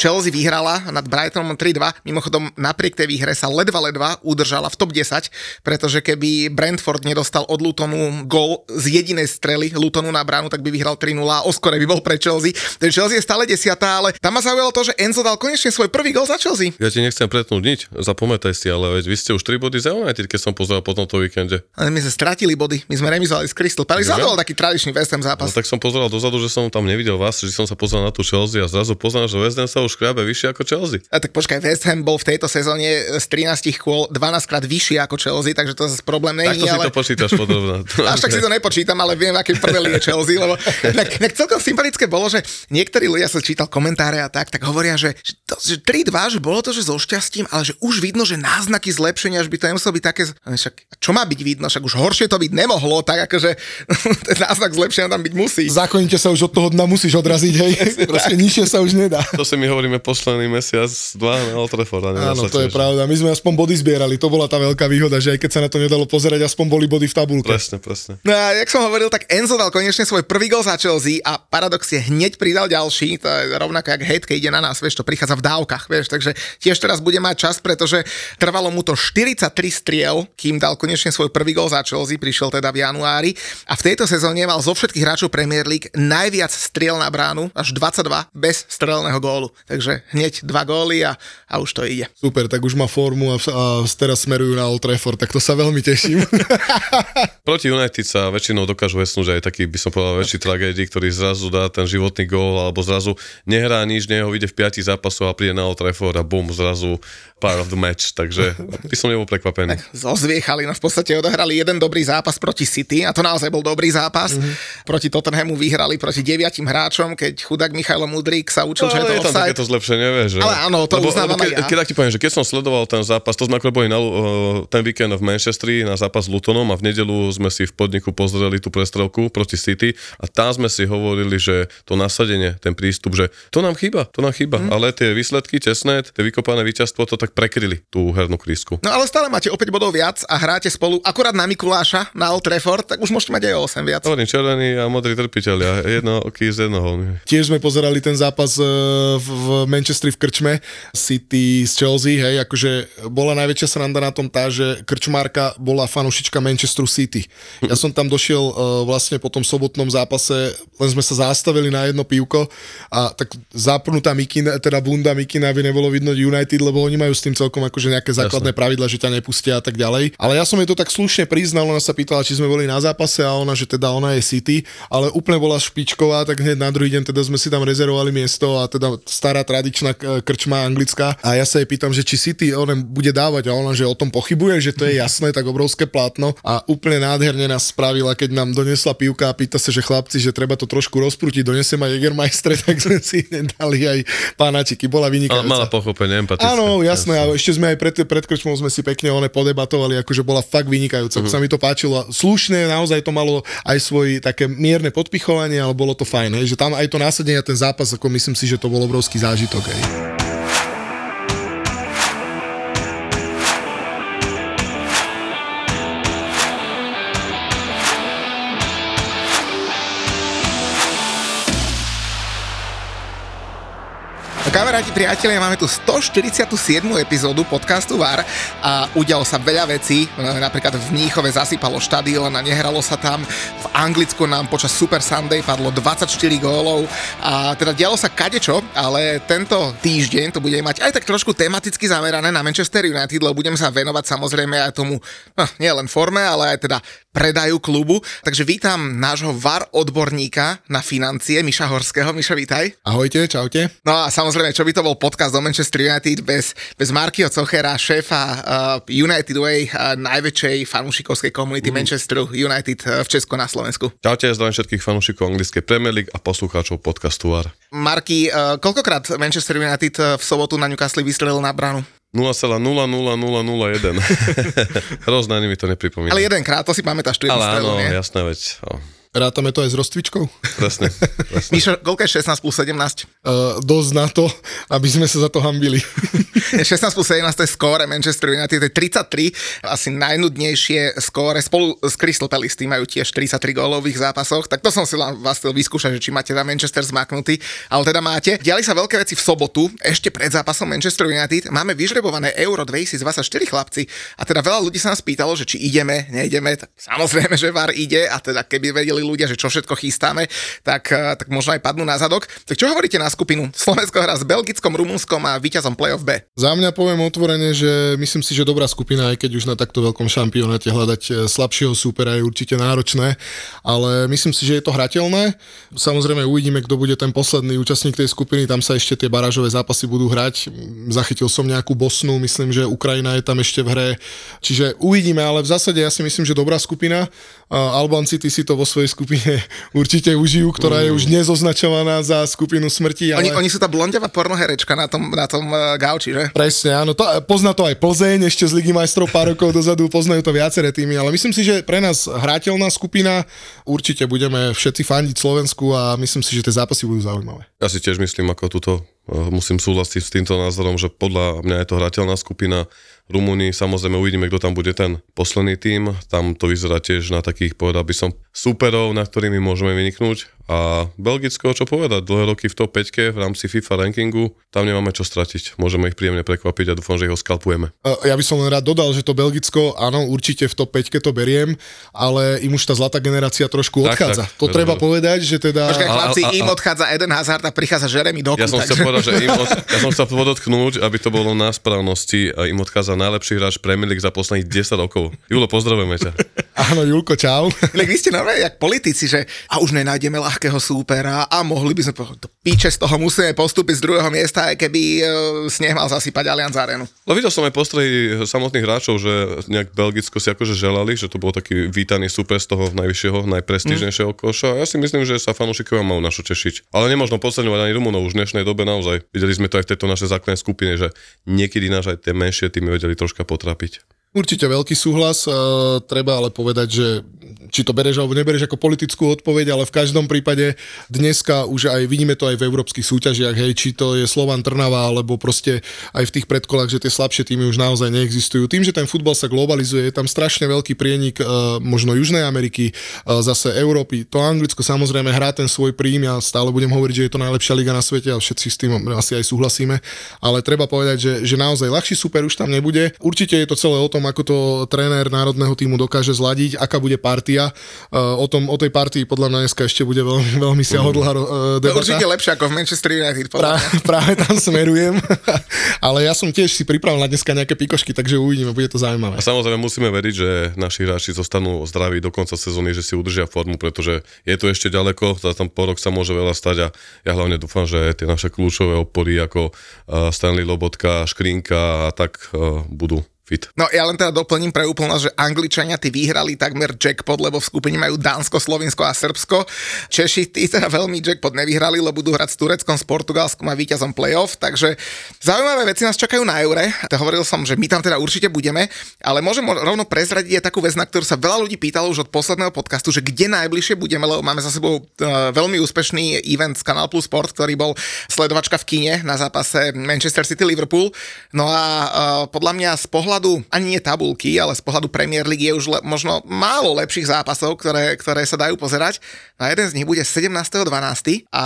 Chelsea vyhrala nad Brightonom 3-2. Mimochodom, napriek tej výhre sa ledva ledva udržala v top 10, pretože keby Brentford nedostal od Lutonu gol z jedinej strely Lutonu na bránu, tak by vyhral 3-0 a oskore by bol pre Chelsea. Ten Chelsea je stále desiatá, ale tam ma zaujalo to, že Enzo dal konečne svoj prvý gol za Chelsea. Ja ti nechcem pretnúť nič, zapamätaj si, ale veď vy ste už 3 body za United, keď som pozeral po tomto víkende. Ale my sme stratili body, my sme remizovali s Crystal Palace. Zadol taký tradičný West Ham zápas. No tak som pozeral dozadu, že som tam nevidel vás, že som sa pozeral na tú Chelsea a zrazu poznal, že West Ham sa už škrábe vyššie ako Chelsea. A tak počkaj, West Ham bol v tejto sezóne z 13 kôl 12 krát vyšší ako Chelsea, takže to zase problém Tak není. to si ale... to počítaš podrobne. Až tak si to nepočítam, ale viem, aký prdeli je Chelsea, lebo tak, tak celkom sympatické bolo, že niektorí ľudia sa čítal komentáre a tak, tak hovoria, že, že, to, že 3-2, že bolo to, že so šťastím, ale že už vidno, že náznaky zlepšenia, že by to nemuselo byť také, však čo má byť vidno, však už horšie to byť nemohlo, tak akože ten náznak zlepšenia tam byť musí. Zákonite sa už od toho dna musíš odraziť, hej. Proste nižšie sa už nedá. To si my hovoríme posledný mesiac, dva na Old Trafford. Áno, to je pravda. My sme aspoň body zbierali, to bola tá veľká výhoda, že aj keď sa na to nedalo pozerať, aspoň boli body v tabulke. Presne, presne. No a jak som hovoril, tak Enzo dal konečne svoj prvý gol za Chelsea a paradox je hneď pridal ďalší, to je rovnako jak hejt, keď ide na nás, vieš, to prichádza v dávkach, vieš, takže tiež teraz bude mať čas, pretože trvalo mu to 43 striel, kým dal konečne svoj prvý gol za Chelsea, prišiel teda v januári a v tejto sezóne mal zo všetkých hráčov Premier League najviac striel na bránu, až 22 bez strelného gólu, takže hneď dva góly a, a už to ide. Super, tak už má formu a, a teraz smerujú na Old Trafford, tak to sa veľmi teším. Proti United sa väčšinou dokážu vesnúť aj taký, by som povedal, väčší tragédii, ktorý zrazu dá ten životný gól, alebo zrazu nehrá nič, neho vyjde v 5 zápasoch a príde na Old Trafford a bum, zrazu part of the match, takže by som nebol prekvapený. zozviechali, no v podstate odohrali jeden dobrý zápas proti City a to naozaj bol dobrý zápas. Mhm. Mm-hmm. Proti Tottenhamu vyhrali proti deviatim hráčom, keď chudák Michailo Mudrík sa učil, No, čo je to offside. Takéto zlepšenie, vieš. Ale áno, to uznávam ke, aj ja. Keď, tak ti poviem, že keď som sledoval ten zápas, to sme ako boli na, eh, ten víkend v Manchestri na zápas s Lutonom a v nedelu sme si v podniku pozreli tú prestrelku proti City a tam sme si hovorili, že to nasadenie, ten prístup, že to nám chýba, to nám chýba, mm. ale tie výsledky tesné, tie vykopané víťazstvo to tak prekryli tú hernú krísku. No ale stále máte o 5 bodov viac a hráte spolu akurát na Mikuláša, na Old Trafford, tak už môžete mať aj o 8 viac. Hovorím, červení a modrí trpiteľia, jedno oky z jednoho. Tiež sme pozerali ten zápas e, v v Manchestri v Krčme, City z Chelsea, hej, akože bola najväčšia sranda na tom tá, že Krčmárka bola fanušička Manchesteru City. Ja som tam došiel e, vlastne po tom sobotnom zápase, len sme sa zastavili na jedno pivko a tak zapnutá mikina, teda bunda mikina, aby nebolo vidno United, lebo oni majú s tým celkom akože nejaké základné pravidla, že ťa nepustia a tak ďalej. Ale ja som jej to tak slušne priznal, ona sa pýtala, či sme boli na zápase a ona, že teda ona je City, ale úplne bola špičková, tak hneď na druhý deň teda sme si tam rezervovali miesto a teda stará tradičná k- krčma anglická a ja sa jej pýtam, že či City ona bude dávať a ona, že o tom pochybuje, že to je jasné, tak obrovské plátno a úplne nádherne nás spravila, keď nám donesla pivka a pýta sa, že chlapci, že treba to trošku rozprútiť, donesem aj Jägermeistre, tak sme si nedali aj pánačiky, bola Ale vynikajúca. mala pochopenie, empatické. Áno, jasné, a ešte sme aj pred, pred krčmou sme si pekne one podebatovali, akože bola fakt vynikajúca, uh-huh. sa mi to páčilo. Slušné, naozaj to malo aj svoj také mierne podpichovanie, ale bolo to fajn, hej, že tam aj to násadenie a ten zápas, ako myslím si, že to bol obrovský zážitok. Hej. Kamaráti, priatelia, máme tu 147. epizódu podcastu VAR a udialo sa veľa vecí. Napríklad v Mníchove zasypalo štadión a nehralo sa tam. V Anglicku nám počas Super Sunday padlo 24 gólov a teda dialo sa kadečo, ale tento týždeň to bude mať aj tak trošku tematicky zamerané na Manchester United, lebo budem sa venovať samozrejme aj tomu, no, nie len forme, ale aj teda predaju klubu. Takže vítam nášho VAR odborníka na financie, Miša Horského. Miša, vítaj. Ahojte, čaute. No a samozrejme čo by to bol podcast o Manchester United bez, bez Markyho Cochera, šéfa uh, United Way, uh, najväčšej fanúšikovskej komunity mm. Manchesteru United uh, v Česku na Slovensku. Čaute, zdravím všetkých fanúšikov anglickej Premier League a poslucháčov podcastu VAR. Marky, uh, koľkokrát Manchester United uh, v sobotu na Newcastle vystrelil na bránu? 0,00001. Hrozná mi to nepripomína. Ale jedenkrát, to si pamätáš, tu Ale áno, nie? jasná vec. Oh. Rátame to aj s rozcvičkou? Presne. presne. Mišo, koľko je 16 plus 17? Uh, dosť na to, aby sme sa za to hambili. 16 plus 17 to je skóre Manchester United, to je 33, asi najnudnejšie skóre. Spolu s Crystal Palace tým majú tiež 33 gólových zápasoch, tak to som si vás chcel vyskúšať, že či máte na Manchester zmaknutý, ale teda máte. Diali sa veľké veci v sobotu, ešte pred zápasom Manchester United. Máme vyžrebované Euro 2024 chlapci a teda veľa ľudí sa nás pýtalo, že či ideme, neideme. Tak samozrejme, že VAR ide a teda keby vedeli vedeli ľudia, že čo všetko chystáme, tak, eh, tak možno aj padnú na zadok. Tak čo hovoríte na skupinu? Slovensko hrá s Belgickom, Rumunskom a víťazom playoff B. Za mňa poviem otvorene, že myslím si, že dobrá skupina, aj keď už na takto veľkom šampionáte hľadať eh, slabšieho súpera je určite náročné, ale myslím si, že je to hrateľné. Samozrejme uvidíme, kto bude ten posledný účastník tej skupiny, tam sa ešte tie barážové zápasy budú hrať. Zachytil som nejakú Bosnu, myslím, že Ukrajina je tam ešte v hre. Čiže uvidíme, ale v zásade ja si myslím, že dobrá skupina. Albánci ty si to vo svojej skupine určite užijú, ktorá je už dnes označovaná za skupinu smrti. Ale... Oni, oni sú tá blondiavá pornoherečka na tom, na tom uh, gauči, že? Presne, áno. To, pozná to aj Plzeň, ešte z Ligy majstrov pár rokov dozadu, poznajú to viaceré týmy, ale myslím si, že pre nás hrateľná skupina, určite budeme všetci fandiť Slovensku a myslím si, že tie zápasy budú zaujímavé. Ja si tiež myslím, ako túto musím súhlasiť s týmto názorom, že podľa mňa je to hrateľná skupina. Rumúni, samozrejme uvidíme, kto tam bude ten posledný tým. Tam to vyzerá tiež na takých, povedal by som, superov, na ktorými môžeme vyniknúť. A Belgicko, čo povedať, dlhé roky v top 5 v rámci FIFA rankingu, tam nemáme čo stratiť. Môžeme ich príjemne prekvapiť a dúfam, že ich ho skalpujeme. Ja by som len rád dodal, že to Belgicko, áno, určite v top 5 to beriem, ale im už tá zlatá generácia trošku odchádza. Tak, tak, to treba povedať, že teda... Počkaj, chlapci, a, a, a, im odchádza Eden Hazard a prichádza Jeremy Doku. Ja som chcel povedať, že im od, ja som chcel podotknúť, aby to bolo na správnosti a im odchádza najlepší hráč Premier League za posledných 10 rokov. Julo, pozdravujeme ťa. Áno, Julko, čau. vy ste normálne jak politici, že a už nenájdeme ľahkého súpera a mohli by sme povedať, píče z toho musíme postúpiť z druhého miesta, aj keby uh, sneh mal zasypať Allianz Arenu. No videl som aj postrehy samotných hráčov, že nejak Belgicko si akože želali, že to bol taký vítaný súper z toho najvyššieho, najprestížnejšieho mm. koša. Ja si myslím, že sa fanúšikovia majú našo tešiť. Ale nemôžno podceňovať ani Rumunov už v dnešnej dobe naozaj. Videli sme to aj v tejto našej základnej skupine, že niekedy náš aj tie menšie týmy vedeli troška potrapiť. Určite veľký súhlas, treba ale povedať, že či to bereš alebo nebereš ako politickú odpoveď, ale v každom prípade dneska už aj vidíme to aj v európskych súťažiach, hej, či to je Slovan Trnava, alebo proste aj v tých predkolách, že tie slabšie týmy už naozaj neexistujú. Tým, že ten futbal sa globalizuje, je tam strašne veľký prienik uh, možno Južnej Ameriky, uh, zase Európy. To Anglicko samozrejme hrá ten svoj príjm, ja stále budem hovoriť, že je to najlepšia liga na svete a všetci s tým asi aj súhlasíme, ale treba povedať, že, že naozaj ľahší super už tam nebude. Určite je to celé o tom, ako to tréner národného týmu dokáže zladiť, aká bude partia. Uh, o, tom, o tej partii podľa mňa dneska ešte bude veľmi, veľmi siahodlhá uh, debata. Určite lepšie ako v Manchester United. Pra, práve tam smerujem. Ale ja som tiež si pripravil na dneska nejaké pikošky, takže uvidíme, bude to zaujímavé. A samozrejme musíme veriť, že naši hráči zostanú zdraví do konca sezóny, že si udržia formu, pretože je to ešte ďaleko, za tam po rok sa môže veľa stať a ja hlavne dúfam, že tie naše kľúčové opory ako uh, Stanley Lobotka, Škrinka a tak budú fit. No ja len teda doplním pre úplnosť, že Angličania tí vyhrali takmer jackpot, lebo v skupine majú Dánsko, Slovinsko a Srbsko. Češi tí teda veľmi jackpot nevyhrali, lebo budú hrať s Tureckom, s Portugalskom a víťazom playoff, takže zaujímavé veci nás čakajú na Eure. To hovoril som, že my tam teda určite budeme, ale môžem rovno prezradiť aj takú vec, na ktorú sa veľa ľudí pýtalo už od posledného podcastu, že kde najbližšie budeme, lebo máme za sebou uh, veľmi úspešný event z Canal Plus Sport, ktorý bol sledovačka v kine na zápase Manchester City Liverpool. No a uh, podľa mňa z pohľadu pohľadu ani nie tabulky, ale z pohľadu Premier League je už le, možno málo lepších zápasov, ktoré, ktoré sa dajú pozerať. A jeden z nich bude 17.12. a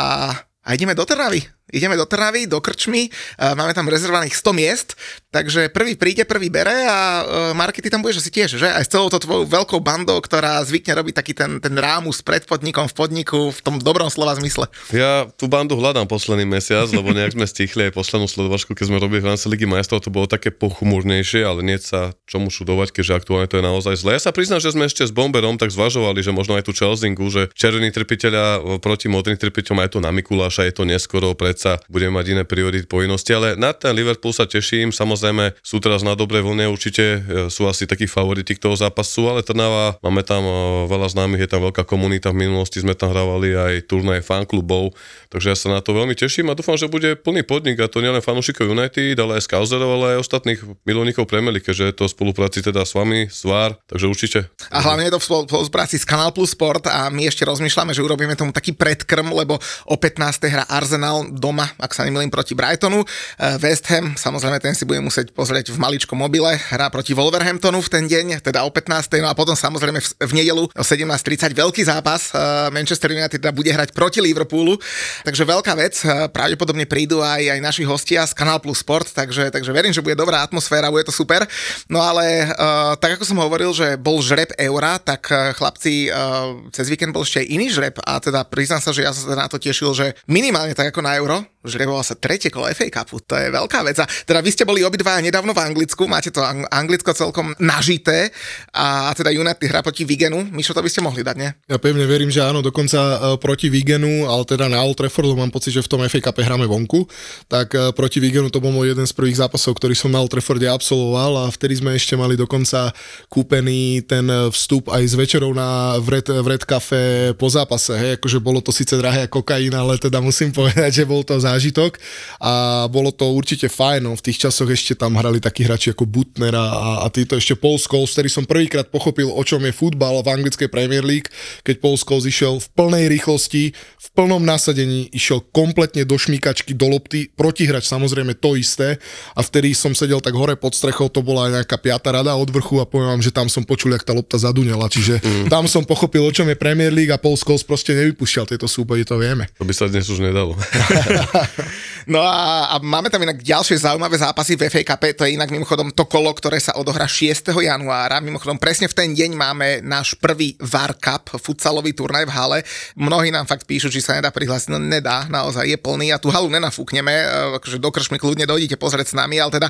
a ideme do Trnavy ideme do Trnavy, do Krčmy, máme tam rezervovaných 100 miest, takže prvý príde, prvý bere a e, Marky, ty tam budeš asi tiež, že? Aj s celou to tvojou veľkou bandou, ktorá zvykne robiť taký ten, ten rámus pred podnikom v podniku v tom dobrom slova zmysle. Ja tú bandu hľadám posledný mesiac, lebo nejak sme stichli aj poslednú sledovačku, keď sme robili v rámci Ligy majstrov, to bolo také pochumurnejšie, ale nie sa čomu šudovať, keďže aktuálne to je naozaj zle. Ja sa priznám, že sme ešte s Bomberom tak zvažovali, že možno aj tú Chelsingu, že červení trpiteľa proti modrým trpiteľom aj to na Mikuláša, je to neskoro pred predsa budeme mať iné priority povinnosti, ale na ten Liverpool sa teším, samozrejme sú teraz na dobrej vlne, určite e, sú asi takí favoriti toho zápasu, ale Trnava, máme tam e, veľa známych, je tam veľká komunita, v minulosti sme tam hrávali aj turnaje fanklubov, takže ja sa na to veľmi teším a dúfam, že bude plný podnik a to nielen fanúšikov United, ale aj Scouzerov, ale aj ostatných milovníkov Premier League, že je to v spolupráci teda s vami, s VAR, takže určite. A hlavne je to v spolupráci s Canal Plus Sport a my ešte rozmýšľame, že urobíme tomu taký predkrm, lebo o 15. hra Arsenal doma, ak sa nemýlim, proti Brightonu. E, West Ham, samozrejme, ten si bude musieť pozrieť v maličkom mobile, hrá proti Wolverhamptonu v ten deň, teda o 15. No a potom samozrejme v, v nedelu o 17.30 veľký zápas. E, Manchester United teda bude hrať proti Liverpoolu, takže veľká vec. E, pravdepodobne prídu aj, aj naši hostia z Canal Plus Sport, takže, takže verím, že bude dobrá atmosféra, bude to super. No ale tak ako som hovoril, že bol žreb eura, tak chlapci cez víkend bol ešte aj iný žreb a teda priznám sa, že ja sa na to tešil, že minimálne tak ako na euro, žreboval sa tretie kolo FA Cupu, to je veľká vec. A teda vy ste boli obidva nedávno v Anglicku, máte to Anglicko celkom nažité a teda United hra proti Vigenu. Myšo, to by ste mohli dať, nie? Ja pevne verím, že áno, dokonca uh, proti Vigenu, ale teda na Old Traffordu mám pocit, že v tom FA Cupe hráme vonku, tak uh, proti Vigenu to bol môj jeden z prvých zápasov, ktorý som na Old Trafforde absolvoval a vtedy sme ešte mali dokonca kúpený ten vstup aj s večerou na Red, v Red Cafe po zápase, hej, akože bolo to síce drahé kokain, ale teda musím povedať, že bol to zážitok a bolo to určite fajn, no, v tých časoch ešte tam hrali takí hráči ako Butner a, a títo ešte Paul Scholes, ktorý som prvýkrát pochopil, o čom je futbal v anglickej Premier League, keď Paul Scholes išiel v plnej rýchlosti, v plnom nasadení, išiel kompletne do šmíkačky, do lopty, protihrač samozrejme to isté a vtedy som sedel tak hore pod strechou, to bola nejaká piata rada od vrchu a poviem vám, že tam som počul, jak tá lopta zadunela, čiže mm. tam som pochopil, o čom je Premier League a Paul Scholes proste nevypúšťal tieto súboje, to vieme. To by sa dnes už nedalo. no a, a máme tam inak ďalšie zaujímavé zápasy v FA Cup, to je inak mimochodom to kolo, ktoré sa odohrá 6. januára. Mimochodom presne v ten deň máme náš prvý VAR Cup, futsalový turnaj v hale. Mnohí nám fakt píšu, či sa nedá prihlásiť, no nedá, naozaj je plný a tú halu nenafúkneme, e, akože do kršmy kľudne dojdete pozrieť s nami, ale teda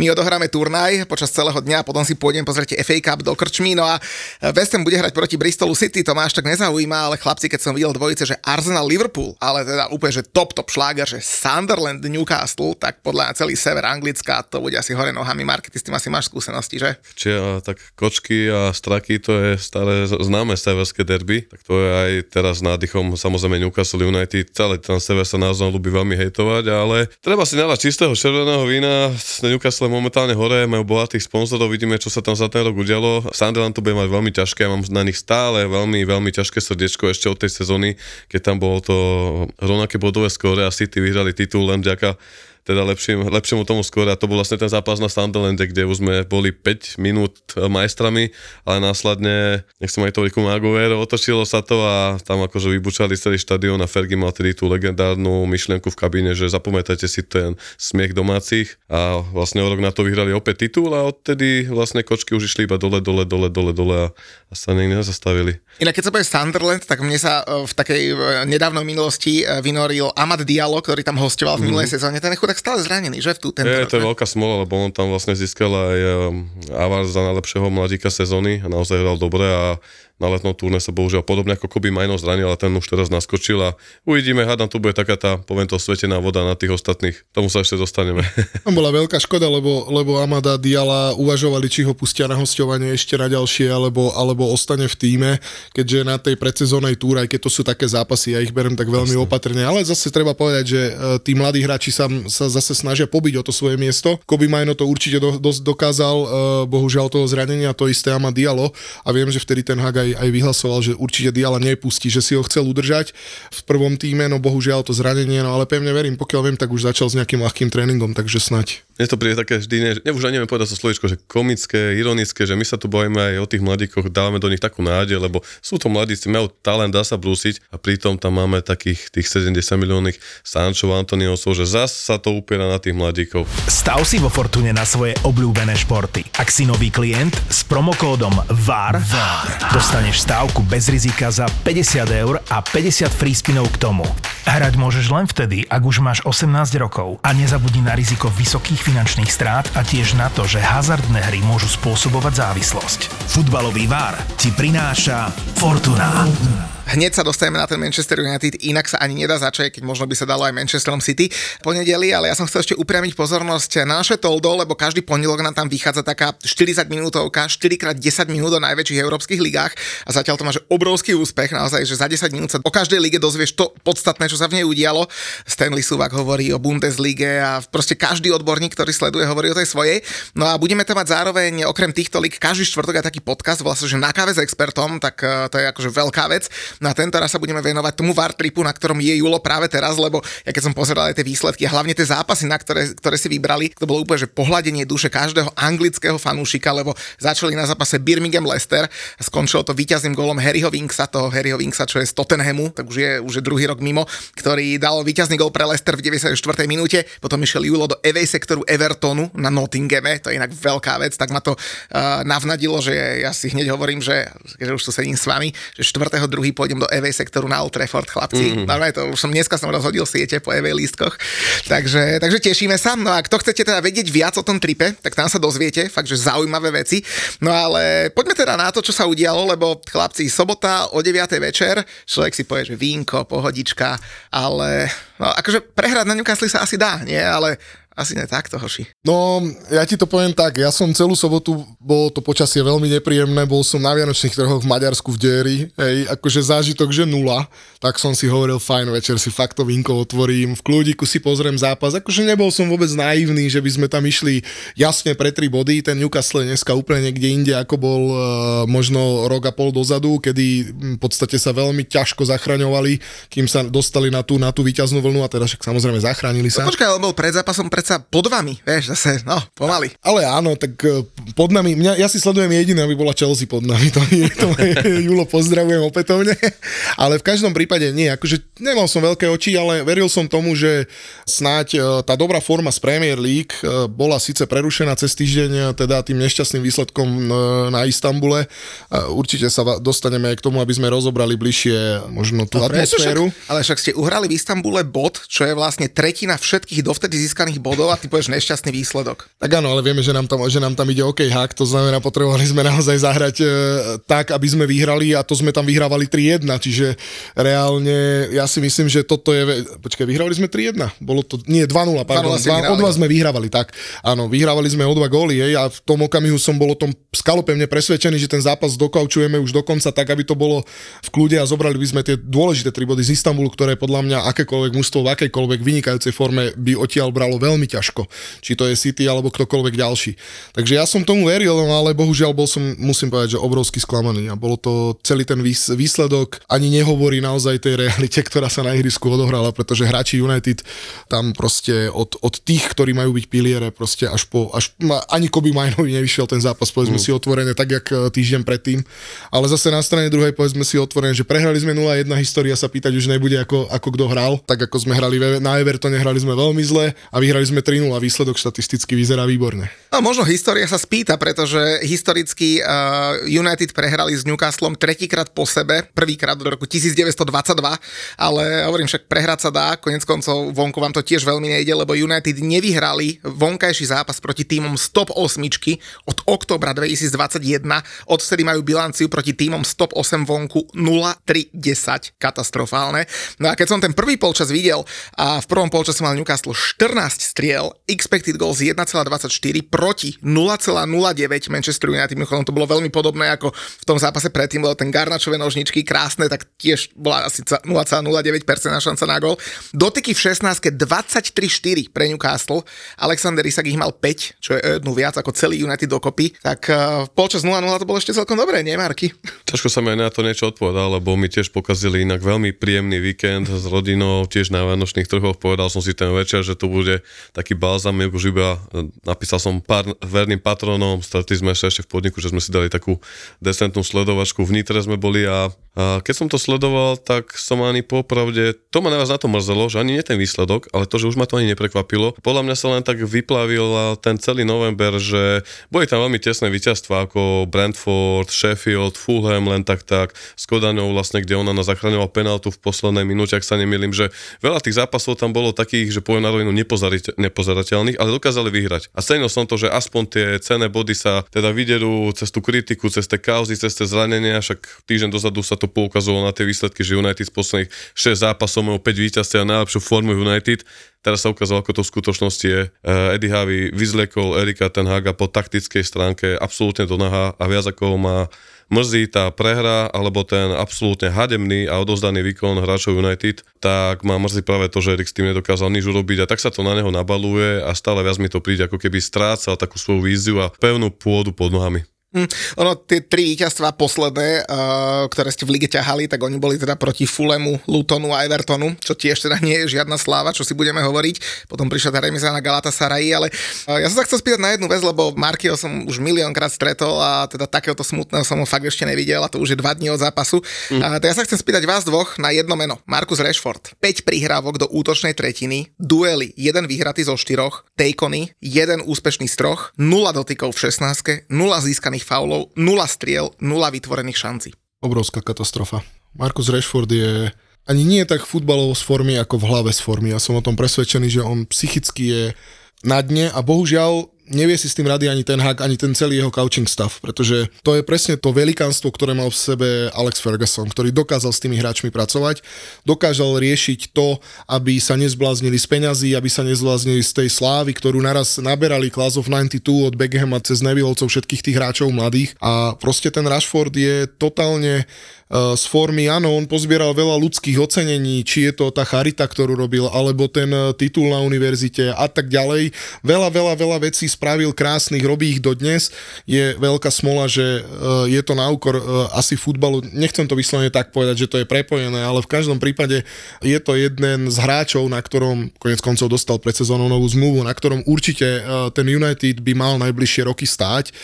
my odohráme turnaj počas celého dňa a potom si pôjdem pozrieť FA Cup do krčmy, no a West Ham bude hrať proti Bristolu City, to ma až tak nezaujíma, ale chlapci, keď som videl dvojice, že Arsenal Liverpool, ale teda úplne, že top, top šláger, že Sunderland Newcastle, tak podľa celý sever Anglická to bude asi hore nohami. Markety, s tým asi máš skúsenosti, že? Čiže tak kočky a straky, to je staré známe severské derby, tak to je aj teraz nádychom samozrejme Newcastle United, celý ten sever sa naozaj ľubí veľmi hejtovať, ale treba si nalať čistého červeného vína, Newcastle momentálne hore, majú bohatých sponzorov, vidíme, čo sa tam za ten rok udialo. Sunderland to bude mať veľmi ťažké, ja mám na nich stále veľmi, veľmi ťažké srdiečko ešte od tej sezóny, keď tam bolo to rovnaké bodové skóre a City vyhrali titul len vďaka teda lepším, lepšiemu tomu skôr a to bol vlastne ten zápas na Sunderlande, kde už sme boli 5 minút majstrami, ale následne, nechcem aj to Maguire, otočilo sa to a tam akože vybučali celý štadión a Fergie mal tedy tú legendárnu myšlienku v kabíne, že zapamätajte si ten smiech domácich a vlastne o rok na to vyhrali opäť titul a odtedy vlastne kočky už išli iba dole, dole, dole, dole, dole a, a sa niekde nezastavili. Inak keď sa povie Sunderland, tak mne sa e, v takej e, nedávnej minulosti e, vynoril Amad Diallo, ktorý tam hostoval v minulej mm. sezóne. Ten je chudák stále zranený, že v tú tento Je, to je veľká smola, lebo on tam vlastne získal aj Avar za najlepšieho mladíka sezóny a naozaj hral dobre a na letnom turné sa bohužiaľ podobne ako Kobe Majno zranil, ale ten už teraz naskočil a uvidíme, hádam, to bude taká tá, poviem to, svetená voda na tých ostatných. Tomu sa ešte dostaneme. Tam bola veľká škoda, lebo, lebo Amada Diala uvažovali, či ho pustia na hostovanie ešte na ďalšie, alebo, alebo ostane v týme, keďže na tej predsezónej túre, aj keď to sú také zápasy, ja ich berem tak veľmi Jasne. opatrne, ale zase treba povedať, že e, tí mladí hráči sa, sa zase snažia pobiť o to svoje miesto. Kobe Majno to určite do, dosť dokázal, e, bohužiaľ toho zranenia, to isté Amad Dialo a viem, že vtedy ten Hag aj, aj vyhlasoval, že určite Diala nepustí, že si ho chcel udržať v prvom týme, no bohužiaľ to zranenie, no ale pevne verím, pokiaľ viem, tak už začal s nejakým ľahkým tréningom, takže snať. Mne to príde také vždy, ne, ne už ani neviem povedať to slovičko, že komické, ironické, že my sa tu bojíme aj o tých mladíkoch, dávame do nich takú nádej, lebo sú to mladíci, majú talent, dá sa brúsiť a pritom tam máme takých tých 70 miliónnych Sančov, Antoniosov, že zas sa to upiera na tých mladíkov. Stav si vo Fortune na svoje obľúbené športy. Ak si nový klient s promokódom VAR, VAR. dostaneš stávku bez rizika za 50 eur a 50 free spinov k tomu. Hrať môžeš len vtedy, ak už máš 18 rokov a nezabudni na riziko vysokých finančných strát a tiež na to, že hazardné hry môžu spôsobovať závislosť. Futbalový vár ti prináša Fortuna. Fortuna. Hneď sa dostaneme na ten Manchester United, inak sa ani nedá začať, keď možno by sa dalo aj Manchesterom City ponedeli, ale ja som chcel ešte upriamiť pozornosť na naše toldo, lebo každý pondelok nám tam vychádza taká 40 minútovka, 4x10 minút do najväčších európskych ligách a zatiaľ to má že obrovský úspech, naozaj, že za 10 minút sa o každej lige dozvieš to podstatné, čo sa v nej udialo. Stanley Suvak hovorí o Bundeslige a proste každý odborník, ktorý sleduje, hovorí o tej svojej. No a budeme tam mať zároveň okrem týchto lig každý štvrtok aj taký podcast, sa, že na káve s expertom, tak eh, to je akože veľká vec. No a tento raz sa budeme venovať tomu VAR tripu, na ktorom je Julo práve teraz, lebo ja keď som pozeral aj tie výsledky a hlavne tie zápasy, na ktoré, ktoré si vybrali, to bolo úplne, že pohľadenie duše každého anglického fanúšika, lebo začali na zápase Birmingham Leicester, skončilo to víťazným golom Harryho Winksa, toho Harryho Winksa, čo je z Tottenhamu, tak už je, už je druhý rok mimo, ktorý dal víťazný gol pre Leicester v 94. minúte, potom išiel Julo do evej sektoru Evertonu na Nottinghame, to je inak veľká vec, tak ma to uh, navnadilo, že ja si hneď hovorím, že, že už tu sedím s vami, že 4. druhý pôjdem do EV sektoru na Old Trafford, chlapci. Mm-hmm. Normálne to už som dneska som rozhodil siete po EV lístkoch. Takže, takže tešíme sa. No a kto chcete teda vedieť viac o tom tripe, tak tam sa dozviete, fakt, že zaujímavé veci. No ale poďme teda na to, čo sa udialo, lebo chlapci, sobota o 9. večer, človek si povie, že vínko, pohodička, ale no, akože prehrať na Newcastle sa asi dá, nie? Ale asi ne takto, hoši. No, ja ti to poviem tak, ja som celú sobotu, bolo to počasie veľmi nepríjemné, bol som na Vianočných trhoch v Maďarsku v Dieri, hej, akože zážitok, že nula, tak som si hovoril, fajn, večer si fakt to vínko otvorím, v kľúdiku si pozriem zápas, akože nebol som vôbec naivný, že by sme tam išli jasne pre tri body, ten Newcastle dneska úplne niekde inde, ako bol uh, možno rok a pol dozadu, kedy v podstate sa veľmi ťažko zachraňovali, kým sa dostali na tú, na tú víťaznú vlnu a teda však samozrejme zachránili sa. No, počkaj, ale bol pred zápasom pred predsa pod vami, vieš, zase, no, pomaly. Ale áno, tak e, pod nami, mňa, ja si sledujem jediné, aby bola Chelsea pod nami, to, je, to je, Julo, pozdravujem opätovne, ale v každom prípade nie, akože nemal som veľké oči, ale veril som tomu, že snáď e, tá dobrá forma z Premier League e, bola síce prerušená cez týždeň, teda tým nešťastným výsledkom na Istambule, určite sa dostaneme k tomu, aby sme rozobrali bližšie možno tú atmosféru. Však, ale však ste uhrali v Istambule bod, čo je vlastne tretina všetkých dovtedy získaných bodov bodov a ty povieš nešťastný výsledok. Tak áno, ale vieme, že nám tam, že nám tam ide OK hack, to znamená, potrebovali sme naozaj zahrať e, tak, aby sme vyhrali a to sme tam vyhrávali 3-1, čiže reálne ja si myslím, že toto je... Počkaj, vyhrávali sme 3-1? Bolo to... Nie, 2-0, pardon. 2, o 2 sme vyhrávali, tak. Áno, vyhrávali sme o 2 góly jej a v tom okamihu som bol o tom skalopevne presvedčený, že ten zápas dokaučujeme už dokonca tak, aby to bolo v kľude a zobrali by sme tie dôležité tri body z Istanbulu, ktoré podľa mňa akékoľvek mužstvo v akejkoľvek vynikajúcej forme by odtiaľ bralo veľmi veľmi ťažko. Či to je City alebo ktokoľvek ďalší. Takže ja som tomu veril, no ale bohužiaľ bol som, musím povedať, že obrovský sklamaný a bolo to celý ten výsledok ani nehovorí naozaj tej realite, ktorá sa na ihrisku odohrala, pretože hráči United tam proste od, od tých, ktorí majú byť piliere, proste až po, až, ani Kobe Majnovi nevyšiel ten zápas, povedzme mm. si otvorené, tak jak e, týždeň predtým. Ale zase na strane druhej povedzme si otvorené, že prehrali sme 0-1, história sa pýtať už nebude ako, ako kto hral, tak ako sme hrali na Evertone, hrali sme veľmi zle a vyhrali sme sme 3 a výsledok štatisticky vyzerá výborne. No, možno história sa spýta, pretože historicky uh, United prehrali s Newcastlom tretíkrát po sebe, prvýkrát do roku 1922, ale hovorím však prehrať sa dá, konec koncov vonku vám to tiež veľmi nejde, lebo United nevyhrali vonkajší zápas proti týmom stop 8 od oktobra 2021, odvtedy majú bilanciu proti týmom stop 8 vonku 0-3-10, katastrofálne. No a keď som ten prvý polčas videl a v prvom polčase mal Newcastle 14 striel, expected goals 1,24 proti 0,09 Manchester United. Mimochodom to bolo veľmi podobné ako v tom zápase predtým, lebo ten Garnačové nožničky krásne, tak tiež bola asi 0,09% šanca na gol. Dotyky v 16 23-4 pre Newcastle. Alexander Isak ich mal 5, čo je jednu viac ako celý United dokopy. Tak uh, polčas 0-0 to bolo ešte celkom dobré, nie Marky? Ťažko sa mi aj na to niečo odpovedal, lebo mi tiež pokazili inak veľmi príjemný víkend s rodinou, tiež na Vánočných trhoch. Povedal som si ten večer, že to bude taký balzam, už iba e, napísal som pár verným patronom, stretli sme ešte v podniku, že sme si dali takú decentnú sledovačku, v Nitre sme boli a, a keď som to sledoval, tak som ani popravde, to ma najviac na to mrzelo, že ani nie ten výsledok, ale to, že už ma to ani neprekvapilo. Podľa mňa sa len tak vyplavil ten celý november, že boli tam veľmi tesné víťazstva ako Brentford, Sheffield, Fulham, len tak tak, s Kodaňou vlastne, kde ona nás zachraňoval penaltu v poslednej minúte, ak sa nemýlim, že veľa tých zápasov tam bolo takých, že poviem na rovinu nepozerateľných, ale dokázali vyhrať. A cenil som to, že aspoň tie cené body sa teda vyderú cez tú kritiku, cez tie kauzy, cez tie zranenia, však týždeň dozadu sa to poukazovalo na tie výsledky, že United z posledných 6 zápasov majú 5 víťazstiev a najlepšiu formu United. Teraz sa ukázalo, ako to v skutočnosti je. Uh, Eddie Harvey vyzlekol Erika Ten Haga po taktickej stránke absolútne do naha a viac ako má mrzí tá prehra alebo ten absolútne hademný a odozdaný výkon hráčov United, tak má mrzí práve to, že Erik s tým nedokázal nič urobiť a tak sa to na neho nabaluje a stále viac mi to príde, ako keby strácal takú svoju víziu a pevnú pôdu pod nohami. Hm, ono, tie tri víťazstvá posledné, uh, ktoré ste v lige ťahali, tak oni boli teda proti Fulemu, Lutonu a Evertonu, čo tiež teda nie je žiadna sláva, čo si budeme hovoriť. Potom prišla tá remisa na Galatasaray, ale uh, ja som sa chcel spýtať na jednu vec, lebo Markio som už miliónkrát stretol a teda takéhoto smutného som ho fakt ešte nevidel a to už je dva dní od zápasu. Mm. Uh, tak ja sa chcem spýtať vás dvoch na jedno meno. Markus Rashford. 5 prihrávok do útočnej tretiny, duely, jeden vyhratý zo štyroch, takony, jeden úspešný z troch, 0 dotykov v 16, 0 získaných faulov, nula striel, nula vytvorených šancí. Obrovská katastrofa. Markus Rashford je ani nie tak futbalovo z formy, ako v hlave z formy. Ja som o tom presvedčený, že on psychicky je na dne a bohužiaľ nevie si s tým rady ani ten hák, ani ten celý jeho coaching stav, pretože to je presne to velikánstvo, ktoré mal v sebe Alex Ferguson, ktorý dokázal s tými hráčmi pracovať, dokázal riešiť to, aby sa nezbláznili z peňazí, aby sa nezbláznili z tej slávy, ktorú naraz naberali Class of 92 od Beckhama cez Nevilleovcov všetkých tých hráčov mladých a proste ten Rashford je totálne z formy, áno, on pozbieral veľa ľudských ocenení, či je to tá charita, ktorú robil, alebo ten e, titul na univerzite a tak ďalej. Veľa, veľa, veľa vecí spravil krásnych, robí ich dodnes. Je veľká smola, že e, je to na úkor e, asi futbalu. Nechcem to vyslovene tak povedať, že to je prepojené, ale v každom prípade je to jeden z hráčov, na ktorom konec koncov dostal pred sezónou novú zmluvu, na ktorom určite ten United by mal najbližšie roky stáť.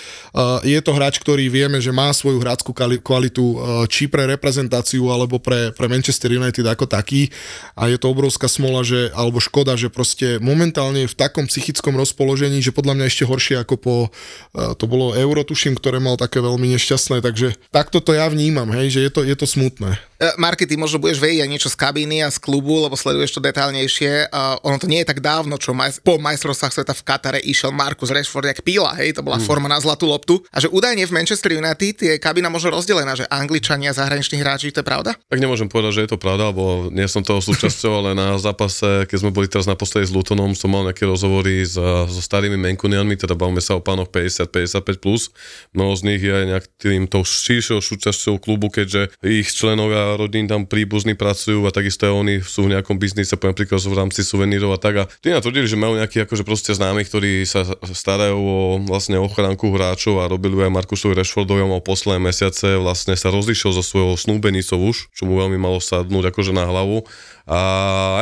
Je to hráč, ktorý vieme, že má svoju hráckú kvalitu, či pre reprezentáciu alebo pre, pre Manchester United ako taký a je to obrovská smola, že, alebo škoda, že proste momentálne je v takom psychickom rozpoložení, že podľa mňa ešte horšie ako po, e, to bolo Euro, tuším, ktoré mal také veľmi nešťastné, takže takto to ja vnímam, hej, že je to, je to smutné. E, Marky, ty možno budeš vedieť aj niečo z kabíny a z klubu, lebo sleduješ to detálnejšie. Uh, ono to nie je tak dávno, čo maj, po majstrovstvách sveta v Katare išiel Markus Rashford jak píla, hej, to bola mm. forma na zlatú loptu. A že údajne v Manchester United je kabína možno rozdelená, že Angličania zahraniční hráči, to je pravda? Tak nemôžem povedať, že je to pravda, lebo nie som toho súčasťou, ale na zápase, keď sme boli teraz naposledy s Lutonom, som mal nejaké rozhovory s, so starými Menkunianmi, teda bavíme sa o pánoch 50-55+. Plus. Mnoho z nich je aj nejakým tou širšou súčasťou klubu, keďže ich členovia rodín tam príbuzní pracujú a takisto aj oni sú v nejakom biznise, napríklad v rámci suvenírov a tak. A tí nám tvrdili, že majú nejakých akože proste známych, ktorí sa starajú o vlastne ochránku hráčov a robili aj Markusovi Rashfordovi mal posledné mesiace vlastne sa rozlišil zo svojho snúbenicov už, čo mu veľmi malo sadnúť akože na hlavu a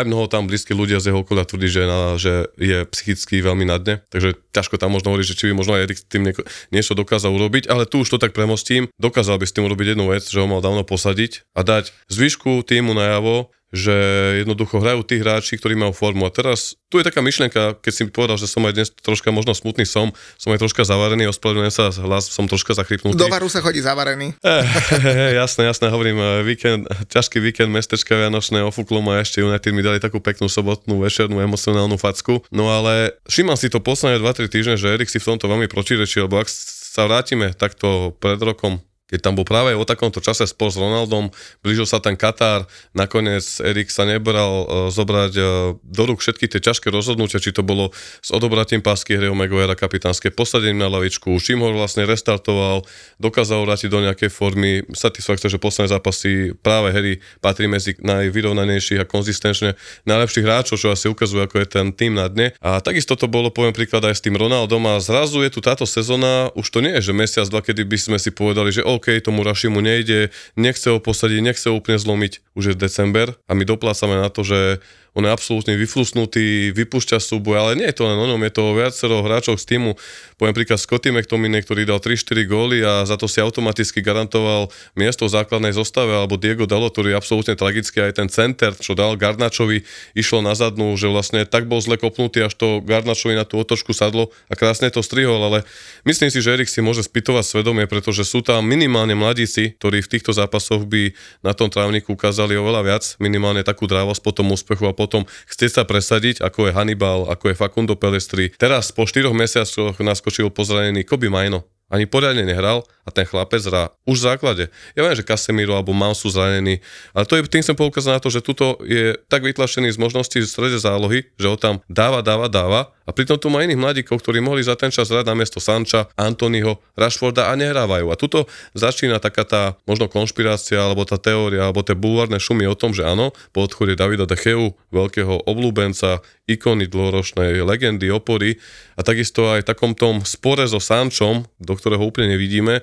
aj mnoho tam blízky ľudia z jeho okolia tvrdí, že, na, že je psychicky veľmi na dne, takže ťažko tam možno hovoriť, že či by možno aj Erik tým nieko, niečo dokázal urobiť, ale tu už to tak premostím, dokázal by s tým urobiť jednu vec, že ho mal dávno posadiť a dať zvyšku týmu najavo, že jednoducho hrajú tí hráči, ktorí majú formu. A teraz tu je taká myšlienka, keď si povedal, že som aj dnes troška možno smutný som, som aj troška zavarený, ospravedlňujem sa, hlas som troška zachrypnutý. Do varu sa chodí zavarený. Eh, jasné, jasné, hovorím, eh, víkend, ťažký víkend, mestečka Vianočné, ofúklo ma ešte United mi dali takú peknú sobotnú večernú emocionálnu facku. No ale všímam si to posledné 2-3 týždne, že Erik si v tomto veľmi protirečí, lebo ak sa vrátime takto pred rokom keď tam bol práve o takomto čase spolu s Ronaldom, blížil sa ten Katar, nakoniec Erik sa nebral uh, zobrať uh, do rúk všetky tie ťažké rozhodnutia, či to bolo s odobratím pásky Harryho Maguirea kapitánske posadením na lavičku, čím ho vlastne restartoval, dokázal vrátiť do nejakej formy, satisfakcia, že posledné zápasy práve Harry patrí medzi najvyrovnanejších a konzistenčne najlepších hráčov, čo asi ukazuje, ako je ten tým na dne. A takisto to bolo, poviem príklad, aj s tým Ronaldom a zrazu je tu táto sezóna, už to nie je, že mesiac, dva, kedy by sme si povedali, že OK, tomu Rašimu nejde, nechce ho posadiť, nechce ho úplne zlomiť, už je december a my doplácame na to, že on je absolútne vyflusnutý, vypúšťa súboj, ale nie je to len o ňom, je to viacero hráčov z týmu. Poviem príklad Scotty McTominay, ktorý dal 3-4 góly a za to si automaticky garantoval miesto v základnej zostave, alebo Diego Dalo, ktorý je absolútne tragický, aj ten center, čo dal Garnačovi, išlo na zadnú, že vlastne tak bol zle kopnutý, až to Garnačovi na tú otočku sadlo a krásne to strihol, ale myslím si, že Erik si môže spýtovať svedomie, pretože sú tam minimálne mladíci, ktorí v týchto zápasoch by na tom trávniku ukázali oveľa viac, minimálne takú drávosť po tom úspechu a potom chcieť sa presadiť, ako je Hannibal, ako je Facundo Pelestri. Teraz po štyroch mesiacoch naskočil pozranený Kobe Majno. Ani poriadne nehral a ten chlapec hrá už v základe. Ja viem, že Casemiro alebo Mal sú zranení, ale to je, tým som poukázal na to, že tuto je tak vytlačený z možností v strede zálohy, že ho tam dáva, dáva, dáva a pritom tu má iných mladíkov, ktorí mohli za ten čas hrať na miesto Sanča, Antonyho, Rashforda a nehrávajú. A tuto začína taká tá možno konšpirácia, alebo tá teória, alebo tie bulvárne šumy o tom, že áno, po odchode Davida Decheu, veľkého oblúbenca, ikony dlhoročnej legendy, opory a takisto aj takom tom spore so Sančom, do ktorého úplne nevidíme,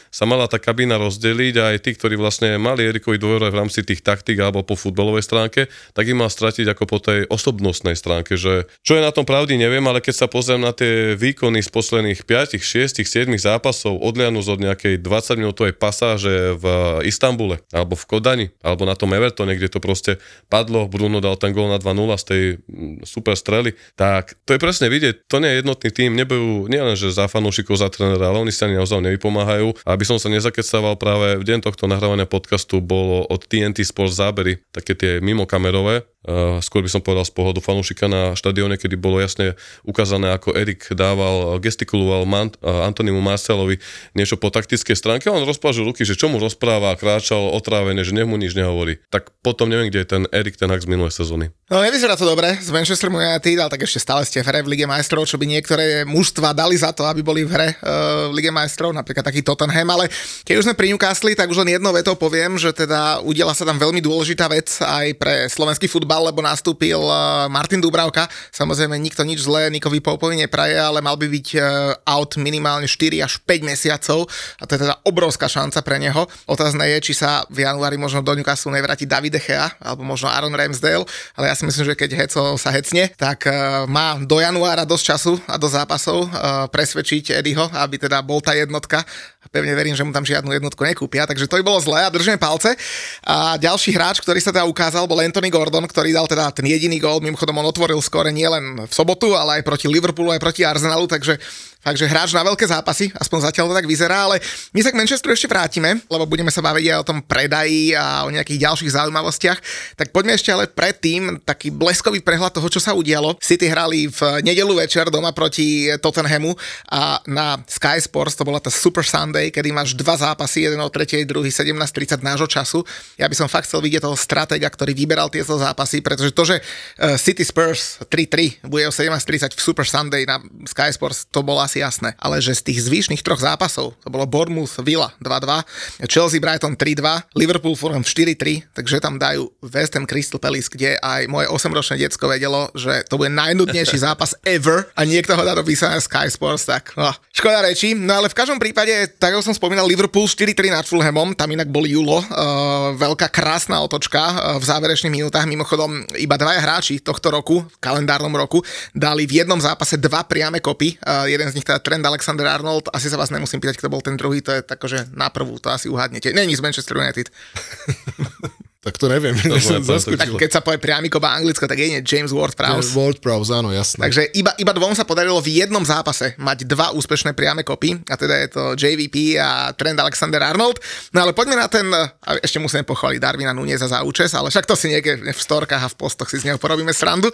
sa mala tá kabína rozdeliť a aj tí, ktorí vlastne mali Erikovi dôveru v rámci tých taktík alebo po futbalovej stránke, tak im mal stratiť ako po tej osobnostnej stránke, že čo je na tom pravdy, neviem, ale keď sa pozriem na tie výkony z posledných 5, 6, 7 zápasov, odlianúc od nejakej 20 minútovej pasáže v Istambule, alebo v Kodani, alebo na tom Evertone, kde to proste padlo, Bruno dal ten gól na 2-0 z tej mm, super strely, tak to je presne vidieť, to nie je jednotný tým, nebujú nielen, že za fanúšikov, za trénera, ale oni sa ani naozaj nevypomáhajú. Aby som sa nezakecával práve v deň tohto nahrávania podcastu bolo od TNT Sports zábery, také tie mimokamerové, Uh, skôr by som povedal z pohľadu fanúšika na štadióne, kedy bolo jasne ukázané, ako Erik dával, gestikuloval Man- uh, Antonimu Marcelovi niečo po taktickej stránke. On rozpážil ruky, že čo mu rozpráva, kráčal otrávene, že nech mu nič nehovorí. Tak potom neviem, kde je ten Erik ten z minulej sezóny. No nevyzerá to dobre z Manchester United, ale tak ešte stále ste v hre v Lige majstrov, čo by niektoré mužstva dali za to, aby boli v hre uh, v Lige majstrov, napríklad taký Tottenham, ale keď už sme pri Newcastle, tak už len jednou vetou poviem, že teda udiela sa tam veľmi dôležitá vec aj pre slovenský futbal lebo nastúpil eh, Martin Dubravka. Samozrejme, nikto nič zlé Nikovi Poupovi nepraje, ale mal by byť eh, out minimálne 4 až 5 mesiacov a to je teda obrovská šanca pre neho. Otázne je, či sa v januári možno do Newcastle nevráti David Echea alebo možno Aaron Ramsdale, ale ja si myslím, že keď Heco sa hecne, tak eh, má do januára dosť času a do zápasov presvedčiť Eddieho, aby teda bol tá jednotka pevne verím, že mu tam žiadnu jednotku nekúpia, takže to by bolo zlé a držíme palce. A ďalší hráč, ktorý sa teda ukázal, bol Anthony Gordon, ktorý dal teda ten jediný gól, mimochodom on otvoril skore nielen v sobotu, ale aj proti Liverpoolu, aj proti Arsenalu, takže Takže hráč na veľké zápasy, aspoň zatiaľ to tak vyzerá, ale my sa k Manchesteru ešte vrátime, lebo budeme sa baviť aj o tom predaji a o nejakých ďalších zaujímavostiach. Tak poďme ešte ale predtým taký bleskový prehľad toho, čo sa udialo. City hrali v nedelu večer doma proti Tottenhamu a na Sky Sports to bola tá Super Sunday, kedy máš dva zápasy, jeden o tretej, druhý 17.30 nášho času. Ja by som fakt chcel vidieť toho stratega, ktorý vyberal tieto zápasy, pretože to, že eh, City Spurs 3-3 bude o 17.30 v Super Sunday na Sky Sports, to bola asi jasné. Ale že z tých zvyšných troch zápasov, to bolo Bournemouth Villa 2-2, Chelsea Brighton 3-2, Liverpool Fulham 4-3, takže tam dajú West Ham Crystal Palace, kde aj moje 8-ročné detsko vedelo, že to bude najnudnejší zápas ever a niekto ho dá do písania Sky Sports, tak no, škoda reči. No ale v každom prípade, tak ako som spomínal, Liverpool 4-3 nad Fulhamom, tam inak bol Julo, uh, veľká krásna otočka uh, v záverečných minútach, mimochodom iba dvaja hráči tohto roku, v kalendárnom roku, dali v jednom zápase dva priame kopy, uh, jeden z nich teda Trend Alexander Arnold, asi sa vás nemusím pýtať, kto bol ten druhý, to je tak, že na prvú, to asi uhádnete. Není z Manchester United. Tak to neviem. To som tak keď sa povie priamy koba anglicko, tak je nie James Ward-Prowse. Ward-Prowse, áno, jasné. Takže iba, iba dvom sa podarilo v jednom zápase mať dva úspešné priame kopy, a teda je to JVP a Trend Alexander Arnold. No ale poďme na ten, a ešte musíme pochváliť Darwina Nuneza za účes, ale však to si niekde v storkách a v postoch si z neho porobíme srandu.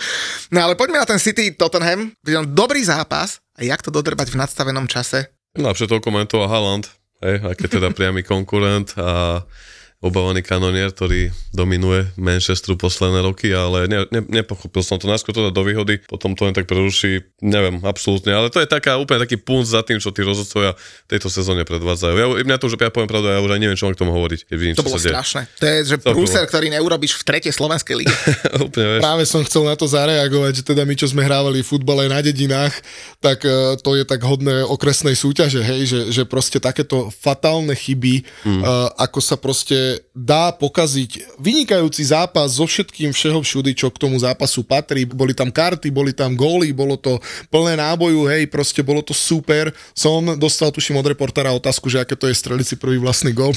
No ale poďme na ten City Tottenham. Dobrý zápas, a jak to dodrbať v nadstavenom čase? No, to komentoval Haaland, hej, a keď teda priamy konkurent a obávaný kanonier, ktorý dominuje Manchesteru posledné roky, ale ne, ne, nepochopil som to. Najskôr to dá do výhody, potom to len tak preruší, neviem, absolútne, ale to je taká úplne taký punc za tým, čo tí rozhodcovia tejto sezóne predvádzajú. Ja, mňa to už, ja poviem pravdu, ja už aj neviem, čo mám k tomu hovoriť. Keď vidím, to bolo strašné. To je, že to prúser, bolo. ktorý neurobiš v tretej slovenskej lige. úplne, vieš. Práve som chcel na to zareagovať, že teda my, čo sme hrávali futbale na dedinách, tak uh, to je tak hodné okresnej súťaže, hej, že, že proste takéto fatálne chyby, mm. uh, ako sa proste dá pokaziť vynikajúci zápas so všetkým všeho všudy, čo k tomu zápasu patrí. Boli tam karty, boli tam góly, bolo to plné náboju, hej, proste bolo to super. Som dostal, tuším, od reportára otázku, že aké to je streliť si prvý vlastný gól.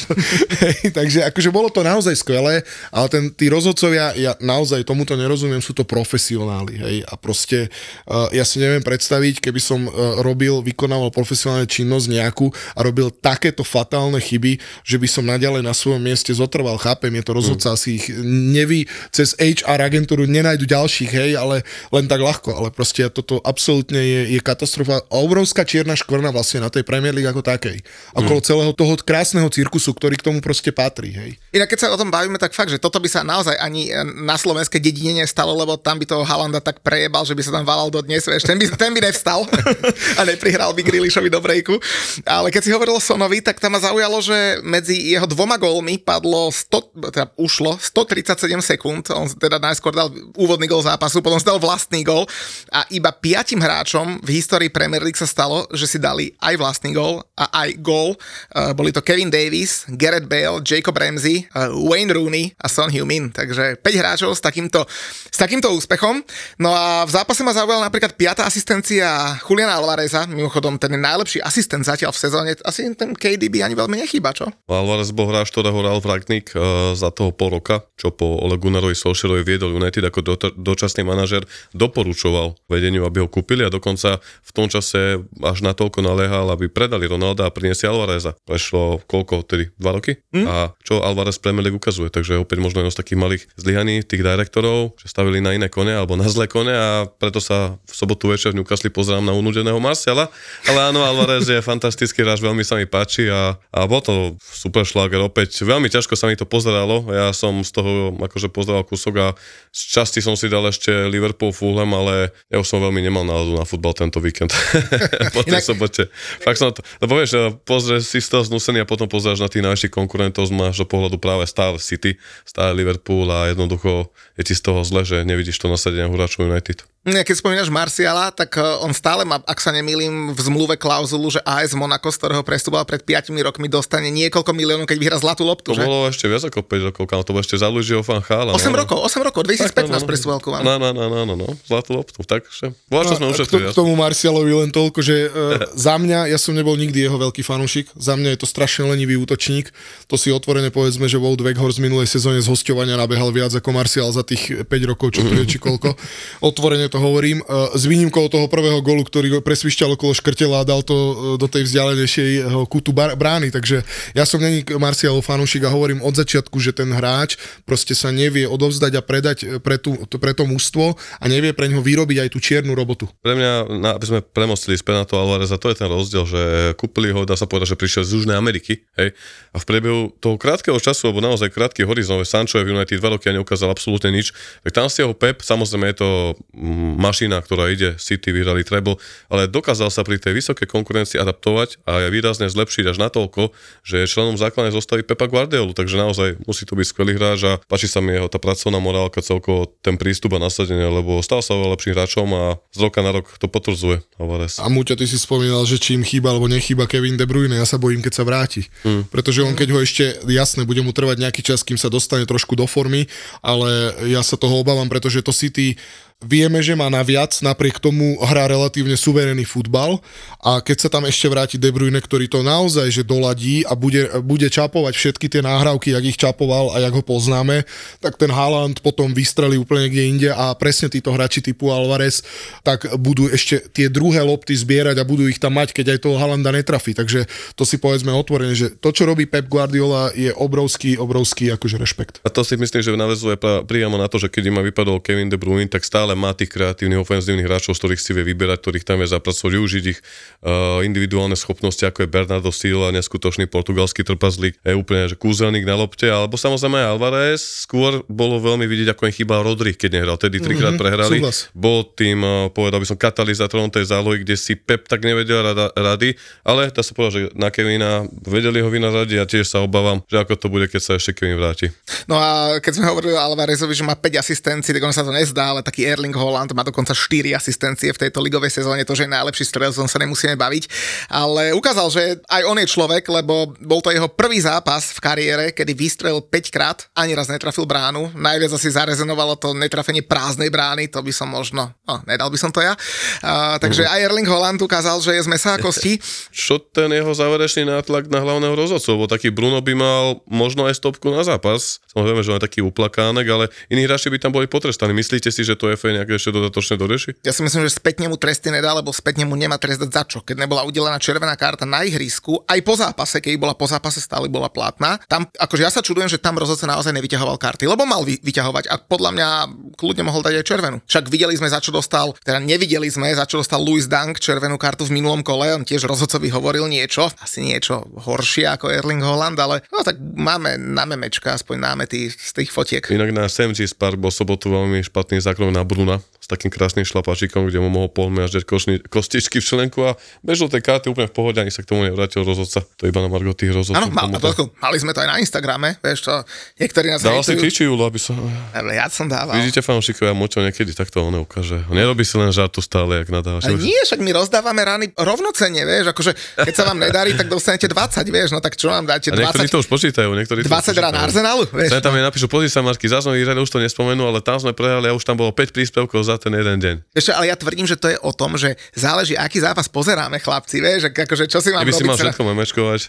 takže akože bolo to naozaj skvelé, ale ten, tí rozhodcovia, ja naozaj tomuto nerozumiem, sú to profesionáli, hej, a proste uh, ja si neviem predstaviť, keby som uh, robil, vykonával profesionálne činnosť nejakú a robil takéto fatálne chyby, že by som naďalej na svojom mieste ste zotrval, chápem, je to rozhodca, mm. asi ich nevy, cez HR agentúru nenajdu ďalších, hej, ale len tak ľahko, ale proste toto absolútne je, je katastrofa. Obrovská čierna škvrna vlastne na tej Premier League ako takej. Okolo mm. celého toho krásneho cirkusu, ktorý k tomu proste patrí, hej. Inak keď sa o tom bavíme, tak fakt, že toto by sa naozaj ani na slovenskej dedine nestalo, lebo tam by toho Halanda tak prejebal, že by sa tam valal do dnes, vieš, ten by, ten by nevstal a neprihral by Grealishovi do breaku. Ale keď si hovoril o Sonovi, tak tam ma zaujalo, že medzi jeho dvoma gólmi padlo 100, teda ušlo 137 sekúnd. On teda najskôr dal úvodný gól zápasu, potom dal vlastný gól a iba piatim hráčom v histórii Premier League sa stalo, že si dali aj vlastný gól a aj gól. Uh, boli to Kevin Davis, Gareth Bale, Jacob Ramsey, uh, Wayne Rooney a Son Heung-min. Takže 5 hráčov s takýmto, s takýmto úspechom. No a v zápase ma zaujala napríklad piata asistencia Juliana Alvareza, mimochodom ten najlepší asistent zatiaľ v sezóne. Asi ten KDB ani veľmi nechýba, čo? Alvarez bol hráč, ktorého Ralf Ragnik uh, za toho pol roka, čo po Ole Gunnarovi Solskjaerovi viedol United ako do, dočasný manažer, doporučoval vedeniu, aby ho kúpili a dokonca v tom čase až na toľko naliehal, aby predali Ronalda a priniesli Alvareza. Prešlo koľko, tedy dva roky? Hm? A čo Alvarez Premier League ukazuje, takže opäť možno jedno z takých malých zlyhaní tých direktorov, že stavili na iné kone alebo na zlé kone a preto sa v sobotu večer v Newcastle pozerám na unudeného Marciala, ale áno, Alvarez je fantastický hráč, veľmi sa mi páči a, a bol to super šláger opäť. Veľmi ťažko sa mi to pozeralo, ja som z toho akože pozeral kúsok a z časti som si dal ešte Liverpool Fulham, ale ja už som veľmi nemal náladu na futbal tento víkend. po tej Inak... sobote. Fakt som to, lebo vieš, pozrieš si z toho znusený a potom pozrieš na tých najväčších konkurentov máš do pohľadu práve stále City, stále Liverpool a jednoducho je ti z toho zle, že nevidíš to nasadenie hráčov United. Keď spomínaš Marciala, tak e, on stále má, ak sa nemýlim, v zmluve klauzulu, že AS Monaco, z ktorého prestúpal pred 5 rokmi, dostane niekoľko miliónov, keď vyhrá zlatú loptu. To že? bolo ešte viac ako 5 rokov, kam to bolo ešte za Luigiho Fan Chala. 8 no, rokov, 8 rokov, 2015 tak, no, no, prestúpal ku vám. No, no, no, no, no, no, zlatú loptu, tak že. Bola, čo sme ušetrili. K, k tomu Marcialovi len toľko, že uh, za mňa, ja som nebol nikdy jeho veľký fanúšik, za mňa je to strašne lenivý útočník. To si otvorene povedzme, že Wout Weghorst z minulej sezóne z hostovania nabehal viac ako Marcial za tých 5 rokov, čo tu je, či koľko. Otvorene to hovorím. Uh, s výnimkou toho prvého golu, ktorý presvišťal okolo škrtela a dal to e, do tej vzdialenejšej e, kutu brány. Takže ja som není Marcialov fanúšik a hovorím od začiatku, že ten hráč proste sa nevie odovzdať a predať e, pre, tú, pre to mústvo a nevie pre neho vyrobiť aj tú čiernu robotu. Pre mňa, aby sme premostili späť na to Alvareza, to je ten rozdiel, že kúpili ho, dá sa povedať, že prišiel z Južnej Ameriky, hej, a v priebehu toho krátkeho času, alebo naozaj krátky horizont, Sancho je v United dva roky a neukázal absolútne nič, tak tam si ho Pep, samozrejme je to mm, mašina, ktorá ide, City vyhrali treble, ale dokázal sa pri tej vysokej konkurencii adaptovať a je výrazne zlepšiť až natoľko, že je členom základnej zostavy Pepa Guardiolu, takže naozaj musí to byť skvelý hráč a páči sa mi jeho tá pracovná morálka, celkovo ten prístup a nasadenie, lebo stal sa oveľa lepším hráčom a z roka na rok to potvrdzuje Alvarez. A Muťa, ty si spomínal, že čím chýba alebo nechýba Kevin De Bruyne, ja sa bojím, keď sa vráti. Hmm. Pretože on, keď ho ešte, jasne, bude mu trvať nejaký čas, kým sa dostane trošku do formy, ale ja sa toho obávam, pretože to City Vieme, že má naviac, napriek tomu hrá relatívne suverénny futbal a keď sa tam ešte vráti De Bruyne, ktorý to naozaj že doladí a bude, bude čapovať všetky tie náhrávky, jak ich čapoval a jak ho poznáme, tak ten Haaland potom vystrelí úplne kde inde a presne títo hráči typu Alvarez tak budú ešte tie druhé lopty zbierať a budú ich tam mať, keď aj toho Haalanda netrafí. Takže to si povedzme otvorene, že to, čo robí Pep Guardiola je obrovský, obrovský akože rešpekt. A to si myslím, že navezuje priamo na to, že keď ma vypadol Kevin De Bruyne, tak stále ale má tých kreatívnych ofenzívnych hráčov, z ktorých si vie vyberať, ktorých tam vie zapracovať, využiť ich uh, individuálne schopnosti, ako je Bernardo Silva, neskutočný portugalský trpazlík, je úplne že kúzelník na lopte, alebo samozrejme Alvarez, skôr bolo veľmi vidieť, ako im chýba Rodri, keď nehral. Tedy trikrát mm-hmm, prehrali. Súhlas. Bol tým, uh, povedal by som, katalizátorom tej zálohy, kde si Pep tak nevedel rada, rady, ale dá sa povedať, že na Kevina vedeli ho vynaradiť a tiež sa obávam, že ako to bude, keď sa ešte Kevin vráti. No a keď sme hovorili o Alvarezovi, že má 5 asistencií, tak on sa to nezdá, ale taký Erling Holland má dokonca 4 asistencie v tejto ligovej sezóne, to, že je najlepší strelcom sa nemusíme baviť, ale ukázal, že aj on je človek, lebo bol to jeho prvý zápas v kariére, kedy vystrelil 5 krát, ani raz netrafil bránu, najviac asi zarezenovalo to netrafenie prázdnej brány, to by som možno, no, nedal by som to ja. Uh, takže uh-huh. aj Erling Holland ukázal, že je z mesa a kosti. Čo ten jeho záverečný nátlak na hlavného rozhodcu, lebo taký Bruno by mal možno aj stopku na zápas, samozrejme, že on je taký uplakánek, ale iní hráči by tam boli potrestaní. Myslíte si, že to je FFP nejaké ešte dodatočne dorieši? Ja si myslím, že spätne mu tresty nedá, lebo spätne mu nemá trestať za čo. Keď nebola udelená červená karta na ihrisku, aj po zápase, keď bola po zápase stále bola platná. Tam, akože ja sa čudujem, že tam rozhodca naozaj nevyťahoval karty, lebo mal vy, vyťahovať a podľa mňa kľudne mohol dať aj červenú. Však videli sme, za čo dostal, teda nevideli sme, za čo dostal Louis Dunk červenú kartu v minulom kole, on tiež rozhodcovi hovoril niečo, asi niečo horšie ako Erling Holland, ale no tak máme na memečka aspoň námety z tých fotiek. Inak na SMG Spark bol sobotu veľmi špatný zákrok na Bruna s takým krásnym šlapačikom, kde mu mohol pol až kostičky v členku a bežal tej karty úplne v pohode, ani sa k tomu nevrátil rozhodca. To iba na Margo tých rozhodcov. Áno, mal, to, mali sme to aj na Instagrame, vieš čo, niektorí nás Dával si hejtujú. kličí Julo, aby som... Ja som dával. Vidíte fanúšikovia, Močo niekedy takto on ukáže. Nerobí si len žartu stále, jak nadáva. Ale nie, však my rozdávame rány rovnocene, vieš, akože keď sa vám nedarí, tak dostanete 20, vieš, no tak čo vám dáte, A niektorí 20, to už počítajú, niektorí to 20 už rán. Arsenalu, vieš. Tam je napíšu, pozri sa Marky, zás už to nespomenú, ale tam sme prehrali a už tam bolo 5 príspevkov za ten jeden deň. Čo, ale ja tvrdím, že to je o tom, že záleží, aký zápas pozeráme, chlapci, vieš, ak- akože čo si mám Keby si mal všetko memečkovať.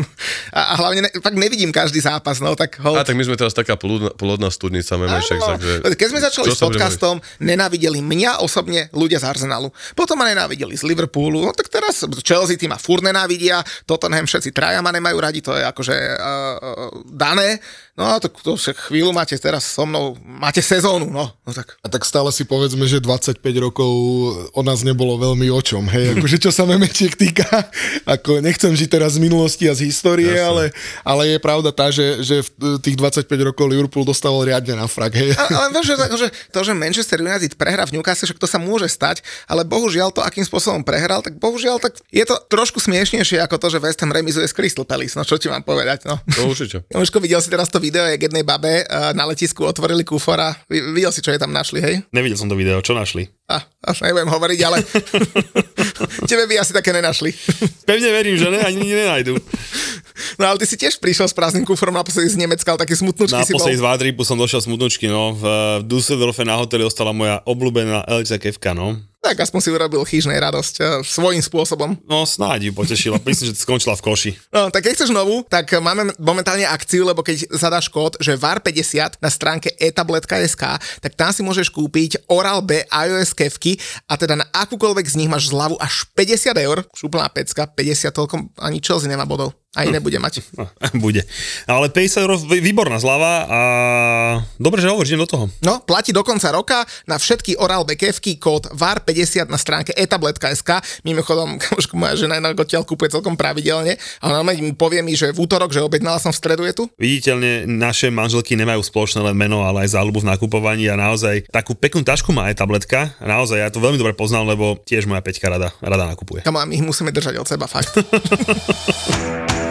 a, a hlavne, ne, fakt nevidím každý zápas, no tak hold. A tak my sme teraz taká plodná, plodná studnica memeček, Áno, takže... Keď sme začali s podcastom, nenávideli mňa osobne ľudia z Arsenalu. Potom ma nenávideli z Liverpoolu, no tak teraz Chelsea tým ma furt nenávidia, Tottenham všetci traja ma nemajú radi, to je akože uh, uh, dané. No tak to však chvíľu máte teraz so mnou, máte sezónu, no. no tak. A tak stále si povedzme, že 25 rokov o nás nebolo veľmi o čom, hej, akože čo sa memečiek týka, ako nechcem žiť teraz z minulosti a z histórie, ale, ale je pravda tá, že, že v tých 25 rokov Liverpool dostával riadne na frak, hej. Ale, ale vieš, že, akože, to, že Manchester United prehrá v Newcastle, však to sa môže stať, ale bohužiaľ to, akým spôsobom prehral, tak bohužiaľ tak je to trošku smiešnejšie ako to, že West Ham remizuje s Crystal Palace, no čo ti mám povedať, no. To určite. Jožko, videl si teraz to video, jak jednej babe uh, na letisku otvorili kufor a vi- videl si, čo je tam našli, hej? Nevidel som to video, čo našli? A, až nebudem hovoriť, ale tebe by asi také nenašli. Pevne verím, že ne, ani nenajdu. No ale ty si tiež prišiel s prázdnym kufrom naposledy z Nemecka, ale taký smutnúčky si bol. Z Vádripu som došiel smutnočky, no. V, v Düsseldorfe na hoteli ostala moja obľúbená Elisa Kevka, no. Tak aspoň si urobil chyžnej radosť uh, svojím spôsobom. No snáď ju potešila, myslím, že skončila v koši. No, tak keď chceš novú, tak máme momentálne akciu, lebo keď zadáš kód, že VAR50 na stránke etablet.sk, tak tam si môžeš kúpiť Oral-B iOS kevky a teda na akúkoľvek z nich máš zľavu až 50 eur. Šuplná pecka, 50 toľko, ani Chelsea nemá bodov. Aj nebude mať. No, bude. Ale 50 eur, výborná zľava a dobre, že hovoríš, do toho. No, platí do konca roka na všetky Oral-B kevky kód VAR50 na stránke etablet.sk. Mimochodom, kamoško, moja žena na odtiaľ kúpuje celkom pravidelne a ona mi povie mi, že v útorok, že objednala som v stredu je tu. Viditeľne naše manželky nemajú spoločné len meno, ale aj záľubu v nakupovaní a naozaj takú peknú tašku má aj tabletka. A naozaj ja to veľmi dobre poznám, lebo tiež moja Peťka rada, rada nakupuje. A my ich musíme držať od seba, fakt.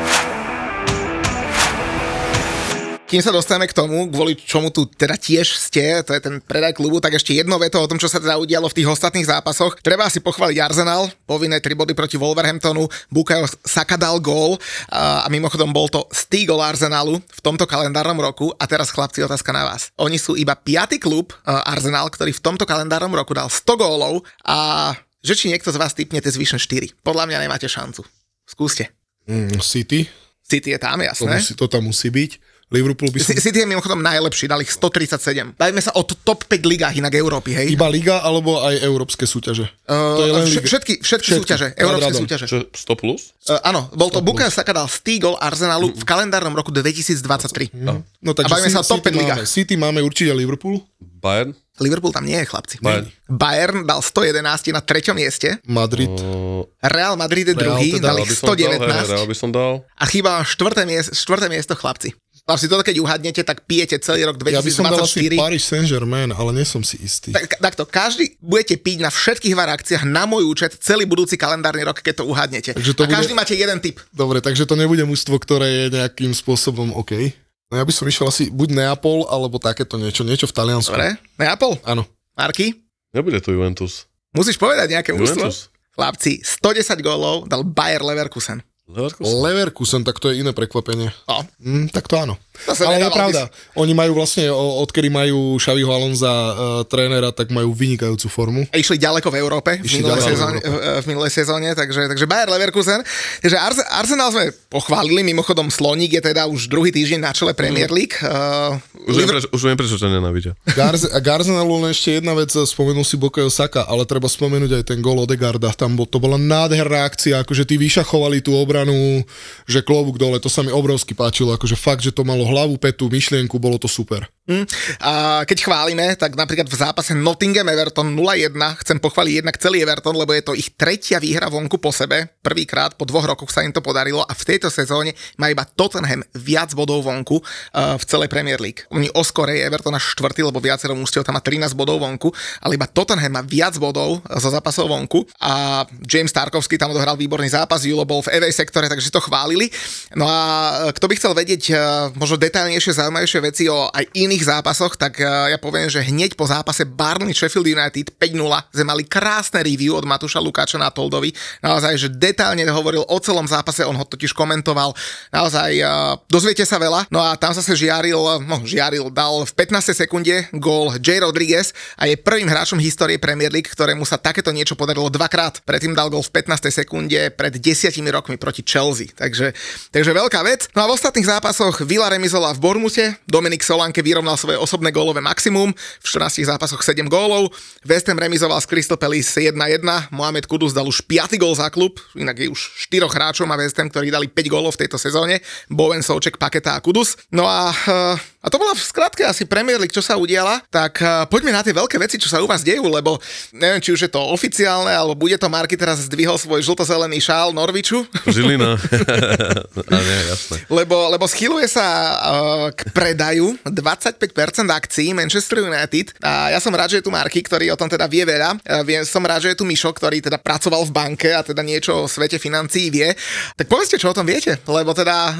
Kým sa dostaneme k tomu, kvôli čomu tu teda tiež ste, to je ten predaj klubu, tak ešte jedno veto o tom, čo sa teda udialo v tých ostatných zápasoch. Treba si pochváliť Arsenal, povinné 3 body proti Wolverhamptonu, Bukayo Saka dal gól a, a mimochodom bol to stý gól Arsenalu v tomto kalendárnom roku a teraz chlapci otázka na vás. Oni sú iba piatý klub uh, Arsenal, ktorý v tomto kalendárnom roku dal 100 gólov a že či niekto z vás typne tie zvyšné 4. Podľa mňa nemáte šancu. Skúste. Mm, City, City je tam, to, jasné. musí, to tam musí byť. Liverpool by som... City je mimochodom najlepší, dali ich 137. Bavíme sa o top 5 ligách inak Európy, hej? Iba liga alebo aj európske súťaže? to je Uh, len všetky, všetky, Všetky, súťaže, európske radom. súťaže. Čo, 100 plus? Uh, áno, bol to Bukayo Saka dal Stigol Arsenalu v kalendárnom roku 2023. No, A bavíme sa o top 5 City, ligách. máme, City máme určite Liverpool, Bayern? Liverpool tam nie je, chlapci. Bayern. Bayern dal 111 na treťom mieste, Madrid. Uh, Real Madrid je Real druhý, teda, dal ich by som dal, hej, 119 Real by som dal. a chýba štvrté miesto, štvrté miesto, chlapci. Chlapci, toto keď uhadnete, tak pijete celý rok Ja by som dal asi 2024. Paris Saint-Germain, ale nie som si istý. Tak, takto, každý budete piť na všetkých VAR akciách na môj účet celý budúci kalendárny rok, keď to uhadnete. Takže to a bude- každý máte jeden typ. Dobre, takže to nebude mužstvo, ktoré je nejakým spôsobom OK. No ja by som išiel asi buď Neapol, alebo takéto niečo, niečo v Taliansku. Dobre? Neapol? Áno. Marky? Nebude to Juventus. Musíš povedať nejaké mužstvo? Chlapci, 110 gólov dal Bayer Leverkusen. Leverkusen. Leverkusen, tak to je iné prekvapenie. No. Mm, tak to áno. To sa Ale je pravda, oni majú vlastne, odkedy majú Xaviho Alonza uh, trénera, tak majú vynikajúcu formu. A išli ďaleko v Európe v minulej, ďaleko v sezóne, v, v minulej sezóne, takže, takže Bayer Leverkusen. Takže Ars- Arsenal sme pochválili, mimochodom Sloník je teda už druhý týždeň na čele Premier League. Uh, Už viem, prečo, už viem, prečo ťa nenávidia. A Garzenalu len ešte jedna vec, spomenul si Bokayo Saka, ale treba spomenúť aj ten gol Odegarda, tam bol, to bola nádherná akcia, akože tí vyšachovali tú obranu, že klobúk dole, to sa mi obrovsky páčilo, akože fakt, že to malo hlavu, petu, myšlienku, bolo to super. Hm. A keď chválime, tak napríklad v zápase Nottingham Everton 0-1 chcem pochváliť jednak celý Everton, lebo je to ich tretia výhra vonku po sebe. Prvýkrát po dvoch rokoch sa im to podarilo a v tejto sezóne má iba Tottenham viac bodov vonku uh, v celej Premier League. Oni oskorej Everton až štvrtý, lebo viacero mústiev tam má 13 bodov vonku, ale iba Tottenham má viac bodov zo zápasov vonku a James Tarkovsky tam odohral výborný zápas, Julo bol v EV sektore, takže to chválili. No a kto by chcel vedieť uh, možno detailnejšie, zaujímavejšie veci o aj iných zápasoch, tak uh, ja poviem, že hneď po zápase Barney Sheffield United 5-0 sme mali krásne review od Matúša Lukáča na Toldovi. Naozaj, že detálne hovoril o celom zápase, on ho totiž komentoval. Naozaj, dozviete sa veľa. No a tam zase žiaril, no žiaril, dal v 15. sekunde gól J. Rodriguez a je prvým hráčom histórie Premier League, ktorému sa takéto niečo podarilo dvakrát. Predtým dal gól v 15. sekunde pred 10 rokmi proti Chelsea. Takže, takže veľká vec. No a v ostatných zápasoch Villa remizovala v Bormute, Dominik Solanke vyrovnal svoje osobné gólové maximum, v 14 zápasoch 7 gólov, West Ham remizoval s Crystal Palace 1-1, Mohamed Kudus dal už 5. gól za klub, inak je už 4 hráčov má West Ham, ktorí dali 5 gólov v tejto sezóne, Bowen, Souček, Paketa a Kudus. No a, eh, a to bola v skratke asi Premier League, čo sa udiala, tak eh, poďme na tie veľké veci, čo sa u vás dejú, lebo neviem, či už je to oficiálne, alebo bude to Marky teraz zdvihol svoj žltozelený šál Norviču. Žilina. a nie, jasné. lebo, lebo schyluje sa uh, k predaju 25% akcií Manchester United a ja som rád, že je tu Marky, ktorý o tom teda vie veľa. Vie, som rád, že je tu Mišo, ktorý teda pracoval v banke a teda niečo o svete financií vie. Tak povedzte, čo o tom viete, lebo teda uh,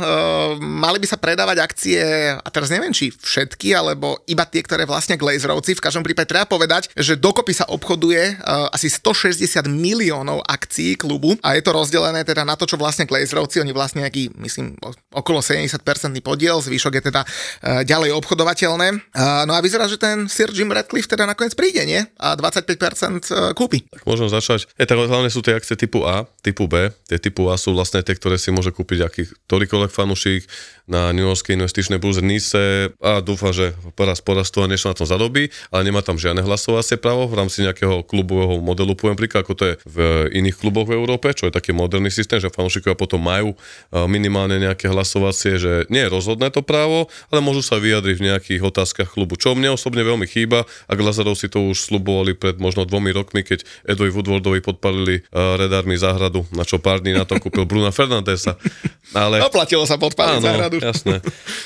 mali by sa predávať akcie, a teraz neviem, či všetky, alebo iba tie, ktoré vlastne Glazerovci. V každom prípade treba povedať, že dokopy sa obchoduje uh, asi 160 miliónov akcií klubu a je to rozdelené teda na to, čo vlastne Glazerovci, oni vlastne nejaký, myslím, okolo 70% podiel, zvyšok je teda uh, ďalej obchodovateľné. Uh, no a vyzerá, že ten Sir Jim Radcliffe teda nakoniec príde, nie? A 25% kúpi. Tak môžem začať. E, tak hlavne sú tie akcie typu A, typu B. Tie typu A sú vlastne tie, ktoré si môže kúpiť aký ktorýkoľvek fanúšik na New Yorkskej investičnej burze NISE a dúfa, že raz porastú a niečo na tom zadobí, ale nemá tam žiadne hlasovacie právo v rámci nejakého klubového modelu, poviem príklad, ako to je v iných kluboch v Európe, čo je taký moderný systém, že fanúšikovia potom majú e, minimálne nejaké hlasovacie, že nie je rozhodné to právo, ale môžu sa vyjadriť v nejakých otázkach klubu, čo mne osobne veľmi chýba a Glazarov si to už slubovali pred možno dvomi rokmi, keď Edovi Woodwardovi podpalili uh, Red Army záhradu, na čo pár dní na to kúpil Bruna Fernandesa. Ale... Oplatilo sa podpáliť záhradu. jasné.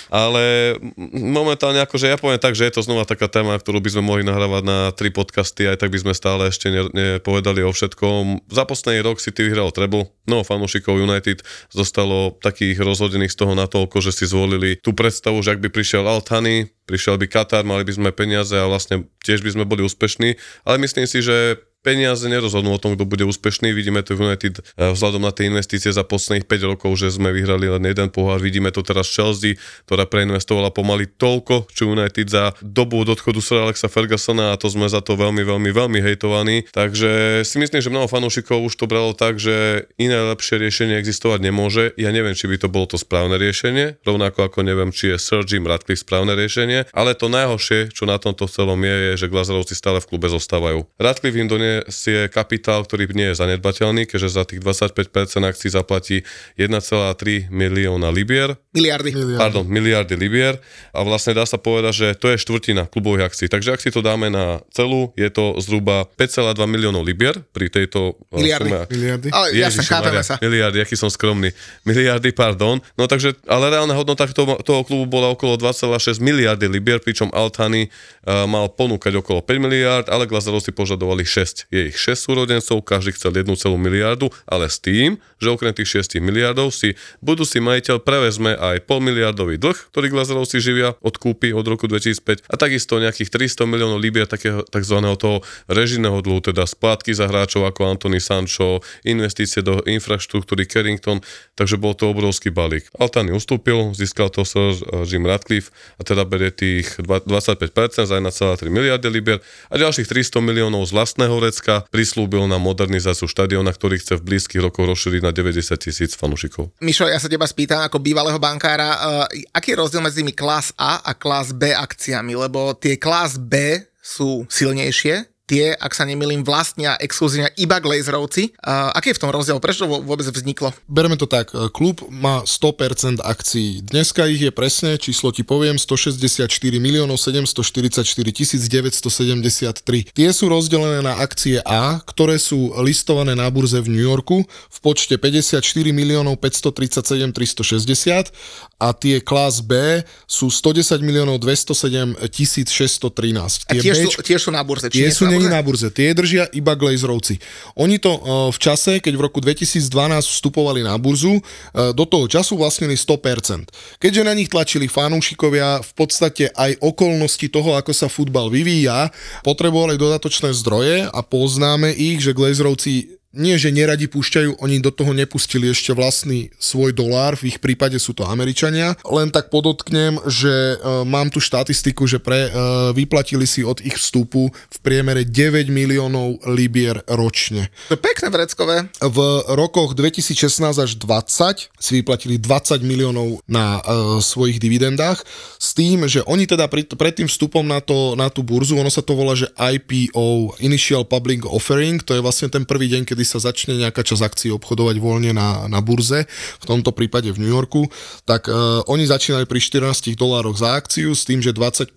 Ale momentálne akože ja poviem tak, že je to znova taká téma, ktorú by sme mohli nahrávať na tri podcasty, aj tak by sme stále ešte ne- nepovedali o všetkom. Za posledný rok si ty vyhral treble, no fanúšikov United zostalo takých rozhodených z toho natoľko, že si zvolili tú predstavu, že ak by prišiel Altany, prišiel by Katar, mali by sme peniaze a vlastne tiež by sme boli úspešní, ale myslím si, že peniaze nerozhodnú o tom, kto bude úspešný. Vidíme to v United eh, vzhľadom na tie investície za posledných 5 rokov, že sme vyhrali len jeden pohár. Vidíme to teraz Chelsea, ktorá preinvestovala pomaly toľko, čo United za dobu od odchodu Sir Alexa Fergusona a to sme za to veľmi, veľmi, veľmi hejtovaní. Takže si myslím, že mnoho fanúšikov už to bralo tak, že iné lepšie riešenie existovať nemôže. Ja neviem, či by to bolo to správne riešenie, rovnako ako neviem, či je Sir Jim Radcliffe správne riešenie, ale to najhoršie, čo na tomto celom je, je, že Glazerovci stále v klube zostávajú. Radcliffe im donesie kapitál, ktorý nie je zanedbateľný, keďže za tých 25% akcií zaplatí 1,3 milióna libier, Miliardy. pardon, miliardy libier a vlastne dá sa povedať, že to je štvrtina klubových akcií. Takže ak si to dáme na celú, je to zhruba 5,2 miliónov libier pri tejto eh, Miliardy. sume. Miliardy. Ale Ježiši chápeme Maria, sa. Miliardy, aký som skromný. Miliardy, pardon. No takže, ale reálna hodnota toho, toho klubu bola okolo 2,6 miliardy libier, pričom Altany uh, mal ponúkať okolo 5 miliard, ale Glazerovci požadovali 6. Je ich 6 súrodencov, každý chcel 1 celú miliardu, ale s tým, že okrem tých 6 miliardov si budúci majiteľ prevezme aj pol miliardový dlh, ktorý Glazerov si živia od kúpy od roku 2005 a takisto nejakých 300 miliónov libier takého tzv. toho režijného dlhu, teda splátky za hráčov ako Anthony Sancho, investície do infraštruktúry Carrington, takže bol to obrovský balík. Altani ustúpil, získal to Sir Jim Radcliffe a teda berie tých 25% za 1,3 miliardy libier a ďalších 300 miliónov z vlastného recka prislúbil na modernizáciu štadiona, ktorý chce v blízkych rokoch rozšíriť na 90 tisíc fanúšikov. Mišo, ja sa teba spýtam ako bývalého bankára, uh, aký je rozdiel medzi klas A a klas B akciami, lebo tie klas B sú silnejšie, tie, ak sa nemýlim, vlastnia exkluzívne iba Glazerovci. Uh, aký je v tom rozdiel? Prečo to vôbec vzniklo? Bereme to tak, klub má 100% akcií. Dneska ich je presne, číslo ti poviem, 164 miliónov 744 973. Tie sú rozdelené na akcie A, ktoré sú listované na burze v New Yorku v počte 54 miliónov 537 360 a tie klas B sú 110 miliónov 207 613. Tie a tiež, sú, tiež sú na burze. Tie sú není na burze, tie držia iba Glazerovci. Oni to uh, v čase, keď v roku 2012 vstupovali na burzu, uh, do toho času vlastnili 100%. Keďže na nich tlačili fanúšikovia, v podstate aj okolnosti toho, ako sa futbal vyvíja, potrebovali dodatočné zdroje a poznáme ich, že Glazerovci nie, že neradi púšťajú, oni do toho nepustili ešte vlastný svoj dolár, v ich prípade sú to Američania. Len tak podotknem, že e, mám tu štatistiku, že pre, e, vyplatili si od ich vstupu v priemere 9 miliónov libier ročne. To pekné vreckové. V rokoch 2016 až 20 si vyplatili 20 miliónov na e, svojich dividendách s tým, že oni teda pred, pred tým vstupom na, to, na tú burzu, ono sa to volá, že IPO, Initial Public Offering, to je vlastne ten prvý deň, kedy sa začne nejaká časť akcií obchodovať voľne na, na burze, v tomto prípade v New Yorku, tak uh, oni začínali pri 14 dolároch za akciu s tým, že 25%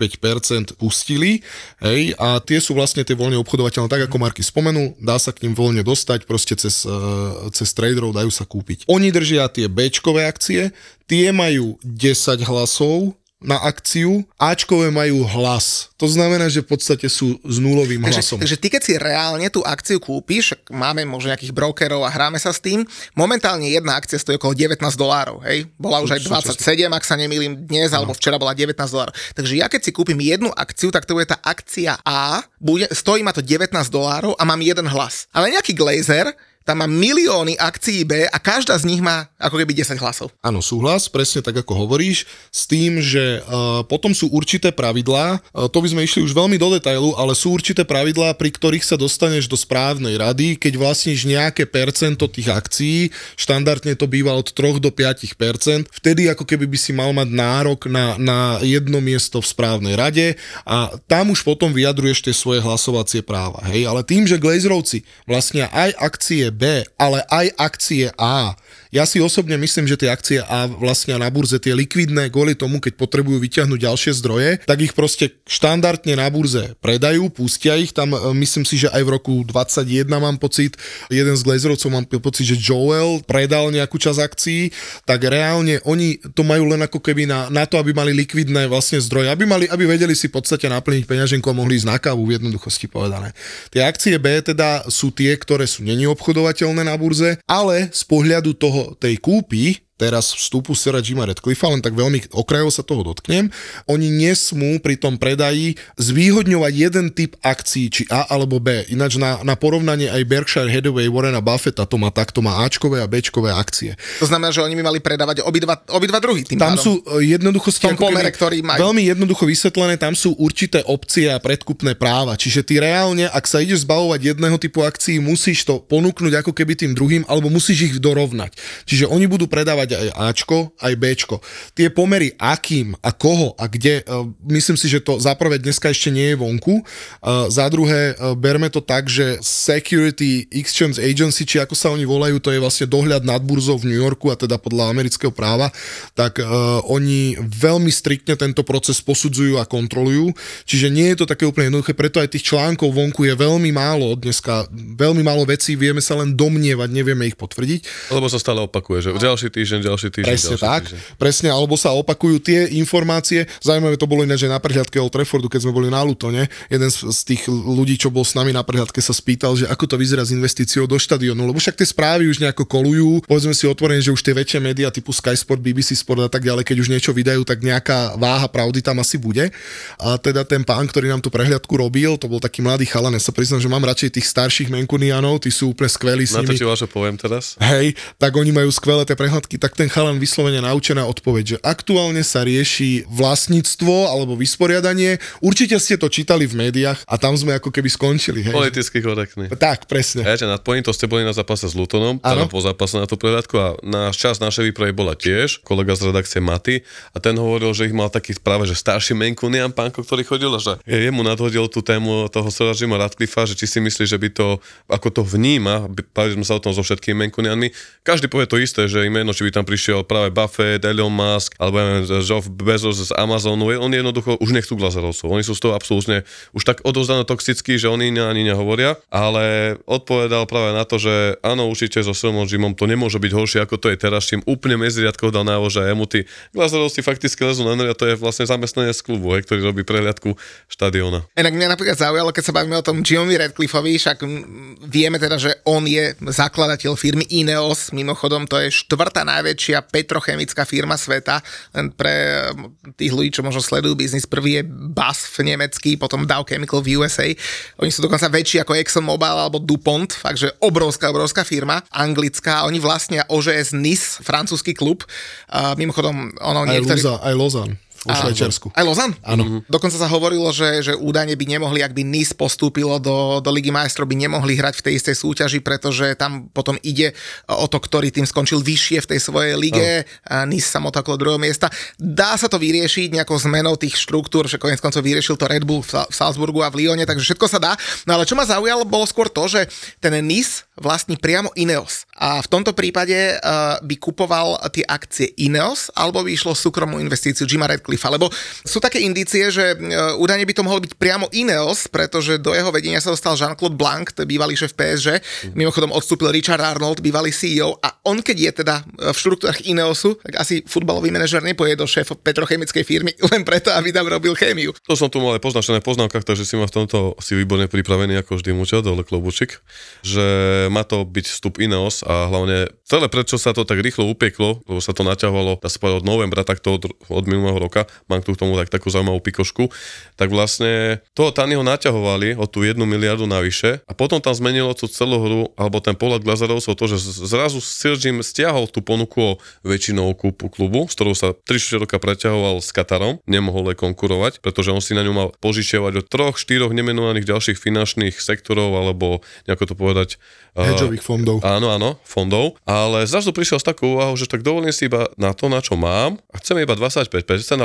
pustili, hej, a tie sú vlastne tie voľne obchodovateľné, tak ako Marky spomenul, dá sa k ním voľne dostať, proste cez, uh, cez traderov dajú sa kúpiť. Oni držia tie Bčkové akcie, tie majú 10 hlasov, na akciu, Ačkové majú hlas. To znamená, že v podstate sú s nulovým takže, hlasom. Takže ty, keď si reálne tú akciu kúpiš, máme možno nejakých brokerov a hráme sa s tým, momentálne jedna akcia stojí okolo 19 dolárov, hej? Bola už aj 27, ak sa nemýlim dnes, no. alebo včera bola 19 dolárov. Takže ja keď si kúpim jednu akciu, tak to bude tá akcia A, bude, stojí ma to 19 dolárov a mám jeden hlas. Ale nejaký glazer tam má milióny akcií B a každá z nich má ako keby 10 hlasov. Áno, súhlas, presne tak ako hovoríš, s tým, že uh, potom sú určité pravidlá, uh, to by sme išli už veľmi do detailu, ale sú určité pravidlá, pri ktorých sa dostaneš do správnej rady, keď vlastníš nejaké percento tých akcií, štandardne to býva od 3 do 5% vtedy ako keby by si mal mať nárok na, na jedno miesto v správnej rade a tam už potom vyjadruješ tie svoje hlasovacie práva. Hej? Ale tým, že Glazerovci vlastnia aj akcie B, ale aj akcie A. Ja si osobne myslím, že tie akcie A vlastne na burze tie likvidné kvôli tomu, keď potrebujú vyťahnuť ďalšie zdroje, tak ich proste štandardne na burze predajú, pustia ich. Tam e, myslím si, že aj v roku 21 mám pocit, jeden z Glazerovcov mám pocit, že Joel predal nejakú časť akcií, tak reálne oni to majú len ako keby na, na to, aby mali likvidné vlastne zdroje, aby, mali, aby vedeli si v podstate naplniť peňaženku a mohli ísť na kávu v jednoduchosti povedané. Tie akcie B teda sú tie, ktoré sú není obchodovateľné na burze, ale z pohľadu toho tej kúpy teraz vstupu Sera Jima Redcliffa, len tak veľmi okrajovo sa toho dotknem, oni nesmú pri tom predaji zvýhodňovať jeden typ akcií, či A alebo B. Ináč na, na porovnanie aj Berkshire Hathaway Warrena Buffetta to má takto, má Ačkové a Bčkové akcie. To znamená, že oni by mali predávať obidva, obidva druhy tým Tam pádom. sú e, jednoducho v tom pomere, ktorý majú. Veľmi jednoducho vysvetlené, tam sú určité opcie a predkupné práva. Čiže ty reálne, ak sa ideš zbavovať jedného typu akcií, musíš to ponúknuť ako keby tým druhým, alebo musíš ich dorovnať. Čiže oni budú predávať mať aj Ačko, aj Bčko. Tie pomery akým a koho a kde, e, myslím si, že to za prvé dneska ešte nie je vonku. E, za druhé, e, berme to tak, že Security Exchange Agency, či ako sa oni volajú, to je vlastne dohľad nad burzou v New Yorku a teda podľa amerického práva, tak oni veľmi striktne tento proces posudzujú a kontrolujú. Čiže nie je to také úplne jednoduché, preto aj tých článkov vonku je veľmi málo dneska, veľmi málo vecí, vieme sa len domnievať, nevieme ich potvrdiť. Lebo sa stále opakuje, že ďalší týždeň týždeň, ďalší týždeň, Presne ďalší tak, týždeň. presne, alebo sa opakujú tie informácie. Zaujímavé to bolo ináč aj na prehľadke Old Traffordu, keď sme boli na Lutone. Jeden z, tých ľudí, čo bol s nami na prehľadke, sa spýtal, že ako to vyzerá s investíciou do štadiónu, lebo však tie správy už nejako kolujú. Povedzme si otvorene, že už tie väčšie médiá typu Sky Sport, BBC Sport a tak ďalej, keď už niečo vydajú, tak nejaká váha pravdy tam asi bude. A teda ten pán, ktorý nám tú prehľadku robil, to bol taký mladý chalan, ja sa priznám, že mám radšej tých starších Menkunianov, tí sú úplne skvelí s Na to ti poviem teraz. Hej, tak oni majú skvelé tie prehľadky, tak ten chalan vyslovene naučená odpoveď, že aktuálne sa rieši vlastníctvo alebo vysporiadanie. Určite ste to čítali v médiách a tam sme ako keby skončili. Hej. Politicky korektný. Tak, presne. Ja, nad to ste boli na zápase s Lutonom, teda Áno. po zápase na tú prehľadku a náš čas našej výpravy bola tiež, kolega z redakcie Maty a ten hovoril, že ich mal taký práve, že starší Menkunian pánko, ktorý chodil a že jemu nadhodil tú tému toho Sora Jima Radcliffa, že či si myslí, že by to, ako to vníma, bavili sme sa o tom so všetkými Menkunianmi, každý povie to isté, že im jedno, či by tam prišiel práve Buffett, Elon Musk, alebo neviem, Jeff Bezos z Amazonu, oni jednoducho už nechcú Glazerovcov. Oni sú z toho absolútne už tak odovzdané toxickí, že oni ani nehovoria, ale odpovedal práve na to, že áno, určite so Silom Jimom to nemôže byť horšie, ako to je teraz, čím úplne medzi riadkov dal návo, že jemu tí Glazerovci fakticky lezú na nervy a to je vlastne zamestnanie z klubu, hej, ktorý robí prehliadku štadióna. Inak mňa napríklad zaujalo, keď sa bavíme o tom Jimmy Radcliffeovi, však vieme teda, že on je zakladateľ firmy Ineos, mimochodom to je štvrtá najväčšia petrochemická firma sveta, len pre mm, tých ľudí, čo možno sledujú biznis, prvý je BASF nemecký, potom Dow Chemical v USA, oni sú dokonca väčší ako ExxonMobil alebo DuPont, takže obrovská, obrovská firma, anglická, oni vlastnia OŽS Nice, francúzsky klub, a mimochodom ono. Luza, aj Lozan vo. Švajčiarsku. Aj Lozan? Áno. Mhm. Dokonca sa hovorilo, že, že údajne by nemohli, ak by Nice postúpilo do, do Ligy majstrov, by nemohli hrať v tej istej súťaži, pretože tam potom ide o to, ktorý tým skončil vyššie v tej svojej lige. A Nice sa motaklo druhého miesta. Dá sa to vyriešiť nejakou zmenou tých štruktúr, že konec koncov vyriešil to Red Bull v, Sa- v Salzburgu a v Lyone, takže všetko sa dá. No ale čo ma zaujalo, bolo skôr to, že ten Nice vlastní priamo Ineos. A v tomto prípade uh, by kupoval tie akcie Ineos, alebo by išlo súkromnú investíciu Jima Radcliffa, lebo sú také indície, že uh, údajne by to mohol byť priamo Ineos, pretože do jeho vedenia sa dostal Jean-Claude Blanc, to je bývalý šéf PSG, mimochodom odstúpil Richard Arnold, bývalý CEO, a on keď je teda v štruktúrach Ineosu, tak asi futbalový manažer nepoje do šéfa petrochemickej firmy len preto, aby tam robil chémiu. To som tu mal aj poznačené v poznámkach, takže si ma v tomto si výborne pripravený ako vždy mučo, dole klobučik, že má to byť vstup Ineos a hlavne celé prečo sa to tak rýchlo upieklo, lebo sa to naťahovalo, dá sa povedať od novembra, takto od, od minulého roka, mám tu k tomu tak takú zaujímavú pikošku, tak vlastne toho Tanyho naťahovali o tú jednu miliardu navyše a potom tam zmenilo tú celú hru, alebo ten pohľad Glazerovcov to, že zrazu Sir Jim stiahol tú ponuku o väčšinou kúpu klubu, s ktorou sa 3 roka preťahoval s Katarom, nemohol aj konkurovať, pretože on si na ňu mal požičiavať od troch, štyroch nemenovaných ďalších finančných sektorov, alebo nejako to povedať... eh, Hedžových fondov. Áno, áno, fondov, ale zrazu prišiel s takou úvahou, že tak dovolím si iba na to, na čo mám a chcem iba 25%,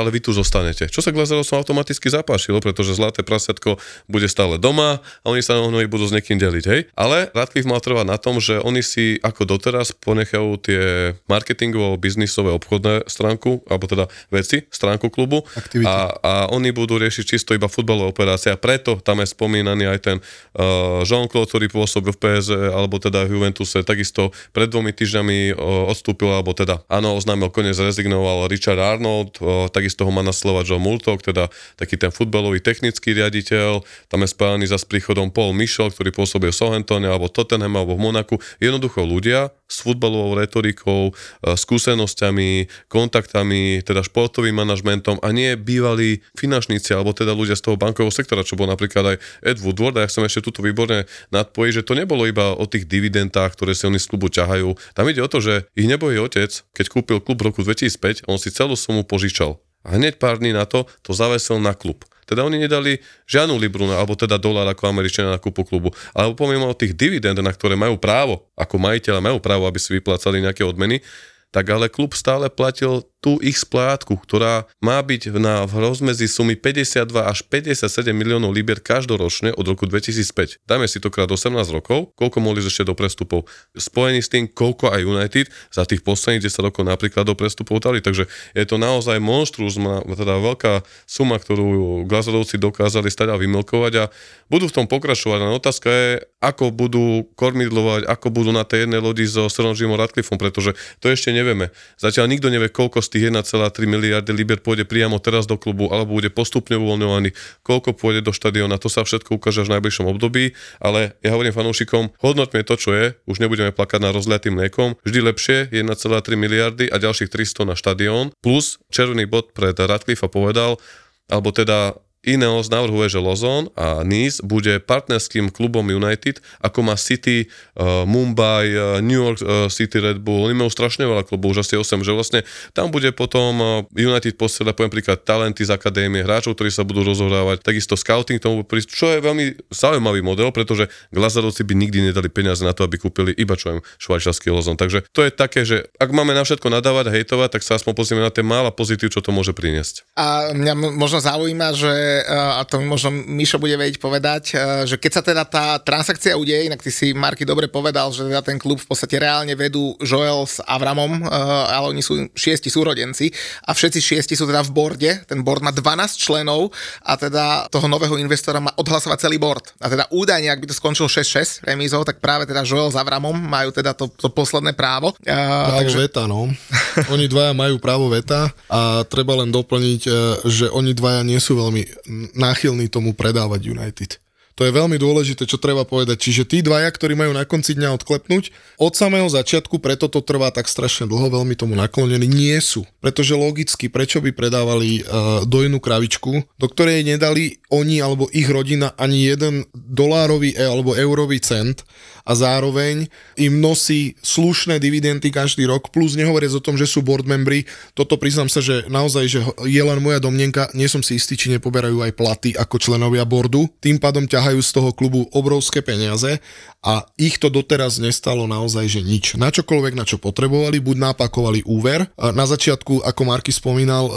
ale vy tu zostanete. Čo sa Glazerovcom automaticky zapášilo, pretože zlaté prasetko bude stále doma a oni sa o ňo budú s niekým deliť, hej. Ale Radcliffe mal trvať na tom, že oni si ako doteraz ponechajú tie marketingovo, biznisové, obchodné stránku, alebo teda veci, stránku klubu Aktivity. a, a oni budú riešiť čisto iba futbalové operácie a preto tam je spomínaný aj ten uh, Jean-Claude, ktorý pôsobil v PSG alebo teda v Juventuse, takisto pred dvomi týždňami uh, odstúpil, alebo teda áno, oznámil koniec, rezignoval Richard Arnold, uh, takisto ho má nasledovať Joe Multok, teda taký ten futbalový technický riaditeľ, tam je spájaný za s príchodom Paul Michel, ktorý pôsobil v Southamptone alebo Tottenham alebo v Monaku, jednoducho ľudia s futbalovou retorikou, uh, skúsenosťami, kontaktami, teda športovým manažmentom a nie bývalí finančníci alebo teda ľudia z toho bankového sektora, čo bol napríklad aj Ed Woodward a ja som ešte tuto výborne nadpojiť, že to nebolo iba o tých dividendách, ktoré si oni z klubu ťahajú. Tam ide o to, že ich nebojí otec, keď kúpil klub v roku 2005, on si celú sumu požičal. A hneď pár dní na to to zavesil na klub. Teda oni nedali žiadnu libru, alebo teda dolár ako Američania na kúpu klubu. Ale pomimo o tých dividend, na ktoré majú právo, ako majiteľa majú právo, aby si vyplácali nejaké odmeny, tak ale klub stále platil tú ich splátku, ktorá má byť na v rozmedzi sumy 52 až 57 miliónov libier každoročne od roku 2005. Dajme si to krát 18 rokov, koľko mohli ešte do prestupov. Spojený s tým, koľko aj United za tých posledných 10 rokov napríklad do prestupov dali. Takže je to naozaj monštrus, teda veľká suma, ktorú Glazerovci dokázali stať a vymilkovať a budú v tom pokračovať. A otázka je, ako budú kormidlovať, ako budú na tej jednej lodi so Sir Jimom Radcliffeom, pretože to ešte nevieme. Zatiaľ nikto nevie, koľko z tých 1,3 miliardy liber pôjde priamo teraz do klubu, alebo bude postupne uvoľňovaný, koľko pôjde do štadiona, to sa všetko ukáže v najbližšom období, ale ja hovorím fanúšikom, hodnotme to, čo je, už nebudeme plakať na rozliatým mliekom, vždy lepšie 1,3 miliardy a ďalších 300 na štadión, plus červený bod pred Radcliffe povedal, alebo teda Ineos navrhuje, že Lozon a Nice bude partnerským klubom United, ako má City, uh, Mumbai, uh, New York uh, City Red Bull. Oni majú strašne veľa klubov, už asi 8, že vlastne tam bude potom United posielať, poviem príklad, talenty z akadémie, hráčov, ktorí sa budú rozohrávať, takisto scouting tomu prísť, čo je veľmi zaujímavý model, pretože Glazerovci by nikdy nedali peniaze na to, aby kúpili iba čo im švajčiarsky Lozon. Takže to je také, že ak máme na všetko nadávať a hejtovať, tak sa aspoň pozrieme na tie mála pozitív, čo to môže priniesť. A mňa možno zaujíma, že a to možno Mišo bude vedieť povedať, že keď sa teda tá transakcia udeje, inak ty si Marky dobre povedal, že teda ten klub v podstate reálne vedú Joel s Avramom, ale oni sú šiesti súrodenci a všetci šiesti sú teda v borde, ten board má 12 členov a teda toho nového investora má odhlasovať celý board. A teda údajne, ak by to skončilo 6-6 remízov, tak práve teda Joel s Avramom majú teda to, to posledné právo. Právo takže... veta, no. Oni dvaja majú právo veta a treba len doplniť, že oni dvaja nie sú veľmi náchylní tomu predávať United. To je veľmi dôležité, čo treba povedať. Čiže tí dvaja, ktorí majú na konci dňa odklepnúť, od samého začiatku, preto to trvá tak strašne dlho, veľmi tomu naklonení, nie sú. Pretože logicky, prečo by predávali uh, dojnú kravičku, do ktorej nedali oni alebo ich rodina ani jeden dolárový e, alebo eurový cent, a zároveň im nosí slušné dividendy každý rok, plus nehovoriac o tom, že sú board membry. Toto priznám sa, že naozaj, že je len moja domnenka, nie som si istý, či nepoberajú aj platy ako členovia boardu. Tým pádom ťahajú z toho klubu obrovské peniaze a ich to doteraz nestalo naozaj, že nič. Na čokoľvek, na čo potrebovali, buď napakovali úver. Na začiatku, ako Marky spomínal, e,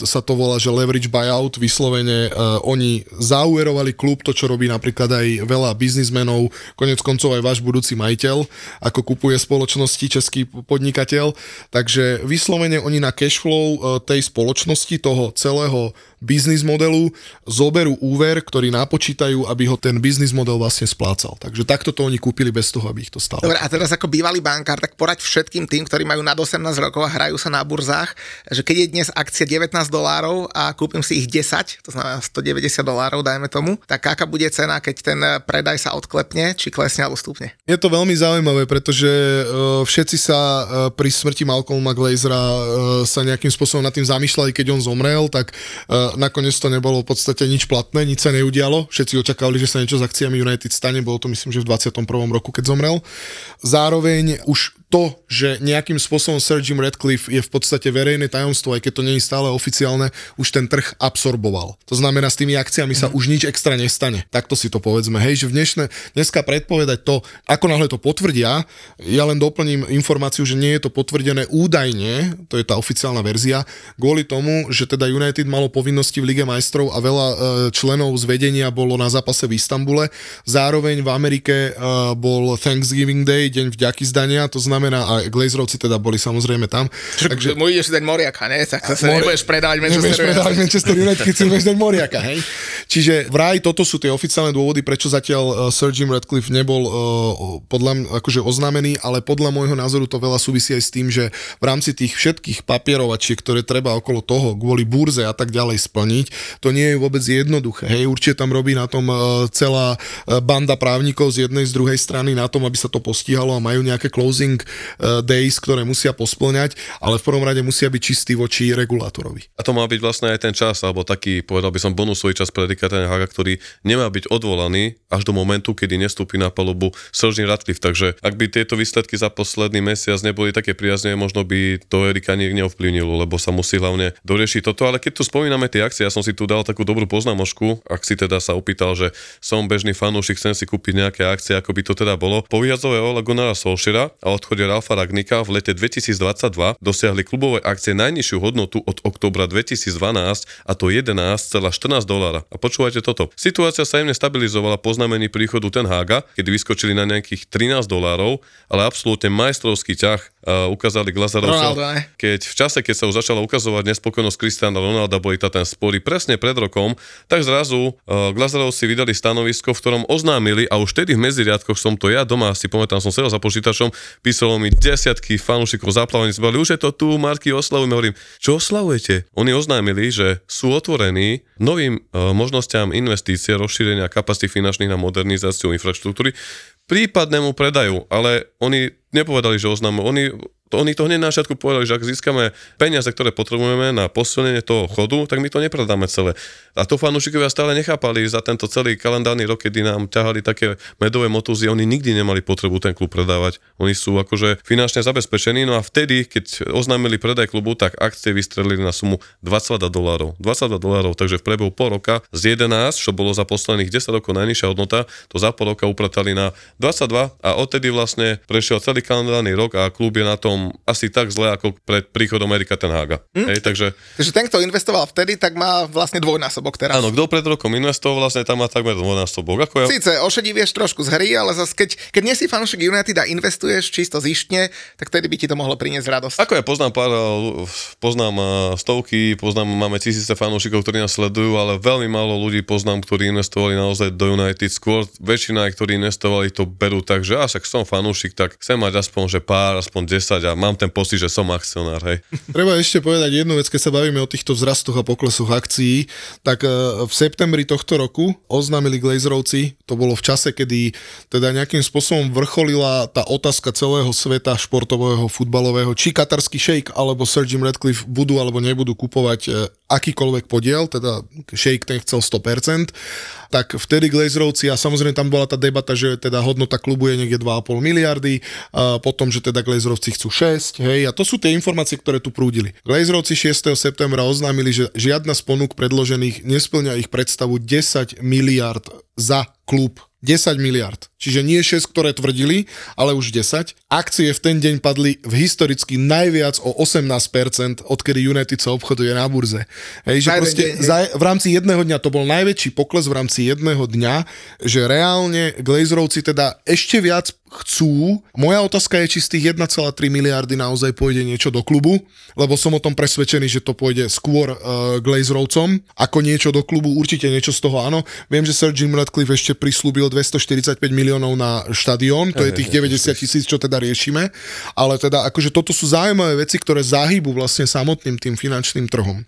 sa to volá, že leverage buyout, vyslovene e, oni zauverovali klub, to čo robí napríklad aj veľa biznismenov, konec koncov aj váš budúci majiteľ, ako kupuje spoločnosti český podnikateľ. Takže vyslovene oni na cashflow e, tej spoločnosti, toho celého biznis modelu, zoberú úver, ktorý napočítajú, aby ho ten biznis model vlastne splácal. Takže takto to oni kúpili bez toho, aby ich to stalo. Dobre, a teraz ako bývalý bankár, tak poraď všetkým tým, ktorí majú nad 18 rokov a hrajú sa na burzách, že keď je dnes akcia 19 dolárov a kúpim si ich 10, to znamená 190 dolárov, dajme tomu, tak aká bude cena, keď ten predaj sa odklepne, či klesne alebo stúpne? Je to veľmi zaujímavé, pretože uh, všetci sa uh, pri smrti Malcolma Glazera uh, sa nejakým spôsobom nad tým zamýšľali, keď on zomrel, tak nakoniec to nebolo v podstate nič platné, nič sa neudialo. Všetci očakávali, že sa niečo s akciami United stane, bolo to myslím, že v 21. roku, keď zomrel. Zároveň už to, že nejakým spôsobom Sir Jim Radcliffe je v podstate verejné tajomstvo, aj keď to nie je stále oficiálne, už ten trh absorboval. To znamená, s tými akciami sa už nič extra nestane. Takto si to povedzme. Hej, že v dnešné, dneska predpovedať to, ako náhle to potvrdia, ja len doplním informáciu, že nie je to potvrdené údajne, to je tá oficiálna verzia, kvôli tomu, že teda United malo povinnosti v Lige majstrov a veľa e, členov z vedenia bolo na zápase v Istambule. Zároveň v Amerike e, bol Thanksgiving Day, deň vďaky zdania, to znamená znamená, a Glazerovci teda boli samozrejme tam. Čiže takže mu ideš dať Moriaka, ne? Tak sa Mori... nebudeš predávať Manchester United. predávať Manchester United, keď si budeš dať Moriaka, hej? Čiže vraj toto sú tie oficiálne dôvody, prečo zatiaľ uh, Sir Jim Radcliffe nebol uh, podľa akože oznámený, ale podľa môjho názoru to veľa súvisí aj s tým, že v rámci tých všetkých papierovačiek, ktoré treba okolo toho, kvôli burze a tak ďalej splniť, to nie je vôbec jednoduché. Hej, určite tam robí na tom uh, celá banda právnikov z jednej, z druhej strany na tom, aby sa to postihalo a majú nejaké closing days, ktoré musia posplňať, ale v prvom rade musia byť čistí voči regulátorovi. A to má byť vlastne aj ten čas, alebo taký, povedal by som, bonusový čas pre Rika ktorý nemá byť odvolaný až do momentu, kedy nestúpi na palubu Sržný Ratcliffe. Takže ak by tieto výsledky za posledný mesiac neboli také priazne, možno by to Erika neovplyvnilo, lebo sa musí hlavne doriešiť toto. Ale keď tu spomíname tie akcie, ja som si tu dal takú dobrú poznámožku, ak si teda sa opýtal, že som bežný fanúšik, chcem si kúpiť nejaké akcie, ako by to teda bolo. Po výjazdové Ole Gunnara Solšera a odchode príchode Ralfa Ragnika v lete 2022 dosiahli klubové akcie najnižšiu hodnotu od oktobra 2012 a to 11,14 dolára. A počúvajte toto. Situácia sa jemne stabilizovala po znamení príchodu Ten Haga, kedy vyskočili na nejakých 13 dolárov, ale absolútne majstrovský ťah uh, ukázali ne? Keď v čase, keď sa už začala ukazovať nespokojnosť Cristiano Ronalda, boli ten spory presne pred rokom, tak zrazu uh, Glazerovci vydali stanovisko, v ktorom oznámili, a už vtedy v medziriadkoch som to ja doma si pamätám, som sedel za počítačom, písalo mi desiatky fanúšikov zaplavení, zbali, už je to tu, Marky, oslavujeme, hovorím, čo oslavujete? Oni oznámili, že sú otvorení novým uh, možnosťam investície, rozšírenia kapacity finančných na modernizáciu infraštruktúry, prípadnému predaju, ale oni nepovedali, že oznámu. Oni to, oni to hneď na začiatku povedali, že ak získame peniaze, ktoré potrebujeme na posilnenie toho chodu, tak my to nepredáme celé. A to fanúšikovia stále nechápali za tento celý kalendárny rok, kedy nám ťahali také medové motúzy, oni nikdy nemali potrebu ten klub predávať. Oni sú akože finančne zabezpečení, no a vtedy, keď oznámili predaj klubu, tak akcie vystrelili na sumu 22 dolárov. 22 dolárov, takže v priebehu pol roka z 11, čo bolo za posledných 10 rokov najnižšia hodnota, to za pol roka upratali na 22 a odtedy vlastne prešiel celý kalendárny rok a klub je na tom asi tak zle ako pred príchodom Erika Tenhága. Hm? Hej, takže, Takže ten, kto investoval vtedy, tak má vlastne dvojnásobok teraz. áno, kto pred rokom investoval, vlastne tam má takmer dvojnásobok. Ako ja, Síce ošedí vieš trošku z hry, ale zase keď, keď nie si fanúšik United a investuješ čisto zištne, tak tedy by ti to mohlo priniesť radosť. ako ja poznám pár, eh, poznám eh, stovky, poznám, máme tisíce fanúšikov, ktorí nás sledujú, ale veľmi málo ľudí poznám, ktorí investovali naozaj do United. Skôr väčšina, ktorí investovali, to berú tak, že až ak som fanúšik, tak chcem mať aspoň, že pár, aspoň 10 a mám ten pocit, že som akcionár, hej. Treba ešte povedať jednu vec, keď sa bavíme o týchto vzrastoch a poklesoch akcií, tak e, v septembri tohto roku oznámili Glazerovci, to bolo v čase, kedy teda nejakým spôsobom vrcholila tá otázka celého sveta športového, futbalového, či katarský šejk alebo Sir Jim Radcliffe budú alebo nebudú kupovať e, akýkoľvek podiel, teda šejk ten chcel 100%, tak vtedy Glazerovci a samozrejme tam bola tá debata, že teda hodnota klubu je niekde 2,5 miliardy, a potom, že teda Glazerovci chcú 6, hej, a to sú tie informácie, ktoré tu prúdili. Glazerovci 6. septembra oznámili, že žiadna z ponúk predložených nesplňa ich predstavu 10 miliard za klub. 10 miliard. Čiže nie 6, ktoré tvrdili, ale už 10. Akcie v ten deň padli v historicky najviac o 18%, odkedy United sa obchoduje na burze. Hej, že proste deň, hej. za, v rámci jedného dňa to bol najväčší pokles v rámci jedného dňa, že reálne Glazerovci teda ešte viac chcú. Moja otázka je, či z tých 1,3 miliardy naozaj pôjde niečo do klubu, lebo som o tom presvedčený, že to pôjde skôr uh, Glazerovcom ako niečo do klubu, určite niečo z toho áno. Viem, že Sir Jim Radcliffe ešte prislúbil 245 miliónov na štadión, to je tých 90 tisíc, čo teda riešime, ale teda akože toto sú zaujímavé veci, ktoré zahybu vlastne samotným tým finančným trhom.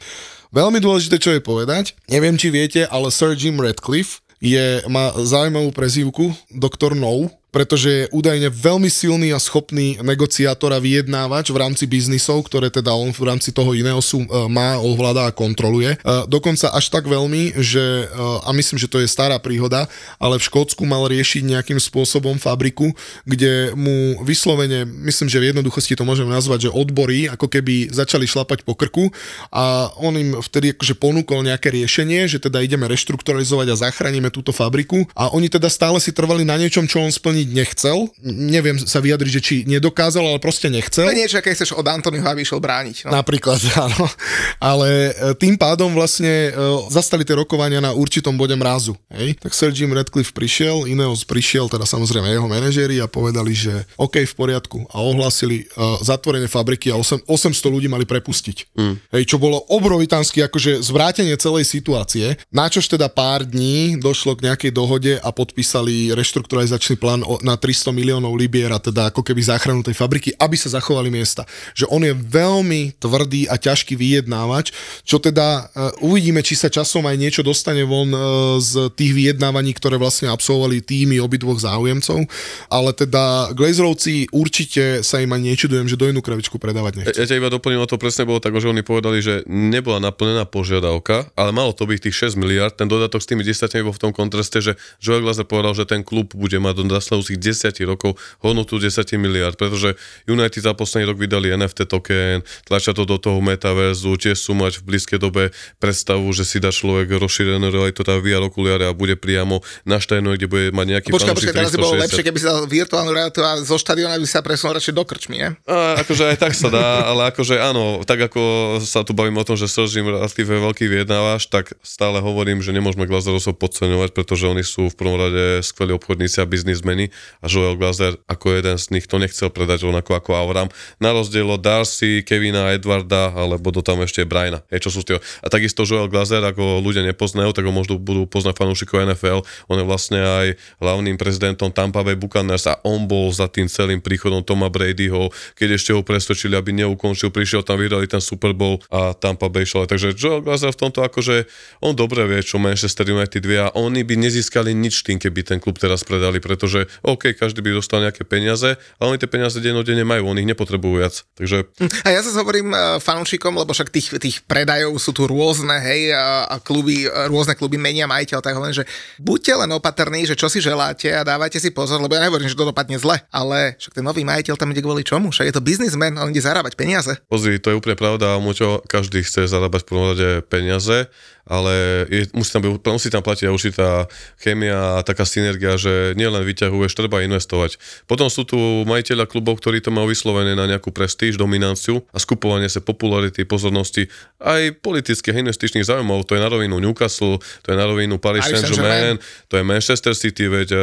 Veľmi dôležité, čo je povedať, neviem, či viete, ale Sir Jim Radcliffe je, má zaujímavú prezývku Dr. No, pretože je údajne veľmi silný a schopný negociátor a vyjednávač v rámci biznisov, ktoré teda on v rámci toho iného sú, e, má, ovláda a kontroluje. E, Dokonca až tak veľmi, že, e, a myslím, že to je stará príhoda, ale v Škótsku mal riešiť nejakým spôsobom fabriku, kde mu vyslovene, myslím, že v jednoduchosti to môžeme nazvať, že odbory ako keby začali šlapať po krku a on im vtedy akože ponúkol nejaké riešenie, že teda ideme reštrukturalizovať a zachránime túto fabriku a oni teda stále si trvali na niečom, čo on splniť nechcel. Neviem sa vyjadriť, že či nedokázal, ale proste nechcel. To je niečo, keď chceš od Antonyho, aby išiel brániť. No. Napríklad, áno. Ale e, tým pádom vlastne e, zastali tie rokovania na určitom bode mrazu. Hej? Tak Sir Jim Radcliffe prišiel, Ineos prišiel, teda samozrejme jeho manažéri a povedali, že OK, v poriadku. A ohlásili uh, zatvorenie fabriky a 8, 800 ľudí mali prepustiť. Mm. Hej, čo bolo obrovitánsky akože zvrátenie celej situácie. Načož teda pár dní došlo k nejakej dohode a podpísali reštrukturalizačný plán na 300 miliónov libier a teda ako keby záchranu tej fabriky, aby sa zachovali miesta. Že on je veľmi tvrdý a ťažký vyjednávač, čo teda uh, uvidíme, či sa časom aj niečo dostane von uh, z tých vyjednávaní, ktoré vlastne absolvovali týmy obidvoch záujemcov, ale teda Glazerovci určite sa im ani nečudujem, že do inú kravičku predávať nechcú. Ja ťa iba doplním, o to presne bolo tak, že oni povedali, že nebola naplnená požiadavka, ale malo to byť tých 6 miliard. Ten dodatok s tými 10 bol v tom kontraste, že Joel Glazer povedal, že ten klub bude mať do nasledujúcich 10 rokov hodnotu 10 miliard, pretože United za posledný rok vydali NFT token, tlačia to do toho metaverzu, tiež sú mať v blízkej dobe predstavu, že si dá človek rozšírenú realitu, tá VR okuliare a bude priamo na štajnu, kde bude mať nejaký Počkaj, počkaj, teraz by bolo 360. lepšie, keby si dal virtuálnu realitu a zo štadiona by sa presunul radšej do krčmy, nie? A, akože aj tak sa dá, ale akože áno, tak ako sa tu bavím o tom, že Sržím relatívne veľký vyjednávaš, tak stále hovorím, že nemôžeme Glazerosov podceňovať, pretože oni sú v prvom rade skvelí obchodníci a biznismeni a Joel Glazer ako jeden z nich to nechcel predať rovnako ako Avram. Na rozdiel od Darcy, Kevina, Edwarda alebo do tam ešte Briana. Hej, čo sú tie. A takisto Joel Glazer, ako ľudia nepoznajú, tak ho možno budú poznať fanúšikov NFL. On je vlastne aj hlavným prezidentom Tampa Bay Buccaneers a on bol za tým celým príchodom Toma Bradyho, keď ešte ho presvedčili, aby neukončil, prišiel tam, vyhrali ten Super Bowl a Tampa Bay šle. Takže Joel Glazer v tomto akože on dobre vie, čo Manchester United vie a oni by nezískali nič tým, keby ten klub teraz predali, pretože OK, každý by dostal nejaké peniaze, ale oni tie peniaze dennodenne majú, oni ich nepotrebujú viac. Takže A ja sa hovorím eh, fanúšikom, lebo však tých, tých predajov sú tu rôzne, hej, a, kluby, eh, rôzne kluby menia majiteľ, tak hovorím, že buďte len opatrní, že čo si želáte a dávajte si pozor, lebo ja nehovorím, že to dopadne zle, ale však ten nový majiteľ tam ide kvôli čomu? Však je to biznismen, on ide zarábať peniaze. Pozri, to je úplne pravda, Muťo, každý chce zarábať v prvom rade peniaze, ale je, musí, tam, byť- musí tam platiť určitá chémia a taká synergia, že nielen vyťahuješ, treba investovať. Potom sú tu majiteľa klubov, ktorí to majú vyslovené na nejakú prestíž, dominanciu a skupovanie sa popularity, pozornosti, aj politických investičných záujmov. To je na rovinu Newcastle, to je na rovinu Paris Saint-Germain, to je Manchester City, veď uh,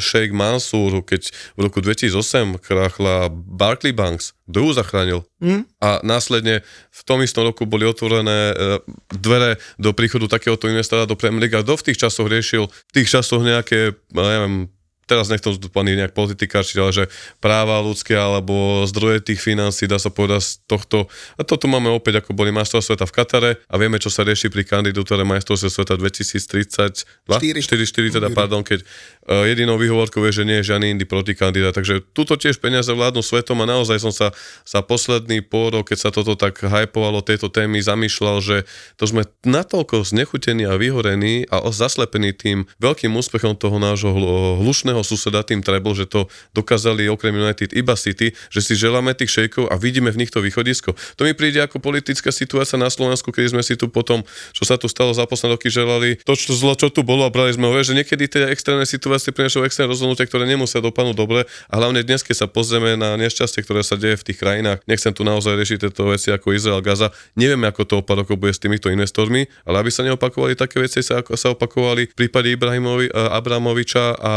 Sheikh Mansour, keď v roku 2008 krachla Barclay Banks, kto ju zachránil? Mm. A následne v tom istom roku boli otvorené uh, dvere do príchodu takéhoto investora do Premier League a kto v tých časoch riešil, v tých časoch nejaké, ja neviem, teraz nechcem pani nejak politikáčiť, ale že práva ľudské alebo zdroje tých financí, dá sa povedať z tohto. A toto máme opäť, ako boli majstrov sveta v Katare a vieme, čo sa rieši pri kandidatúre majstrovstve sveta 2032. 4, 4 teda, pardon, keď uh, jedinou výhovorkou je, že nie je žiadny iný protikandidát. Takže tuto tiež peniaze vládnu svetom a naozaj som sa za posledný pôl rok, keď sa toto tak hypovalo, tieto témy, zamýšľal, že to sme natoľko znechutení a vyhorení a zaslepení tým veľkým úspechom toho nášho hlu- hlušného suseda, tým Treble, že to dokázali okrem United iba City, že si želáme tých šejkov a vidíme v nich to východisko. To mi príde ako politická situácia na Slovensku, keď sme si tu potom, čo sa tu stalo za posledné roky, želali to, čo zlo, čo tu bolo a brali sme ho, že niekedy tie extrémne situácie prinášajú extrémne rozhodnutia, ktoré nemusia dopadnúť dobre a hlavne dnes, keď sa pozrieme na nešťastie, ktoré sa deje v tých krajinách, nechcem tu naozaj riešiť tieto veci ako Izrael, Gaza, nevieme, ako to o bude s týmito investormi, ale aby sa neopakovali také veci, sa, sa opakovali v prípade Ibrahimovi, eh, Abramoviča a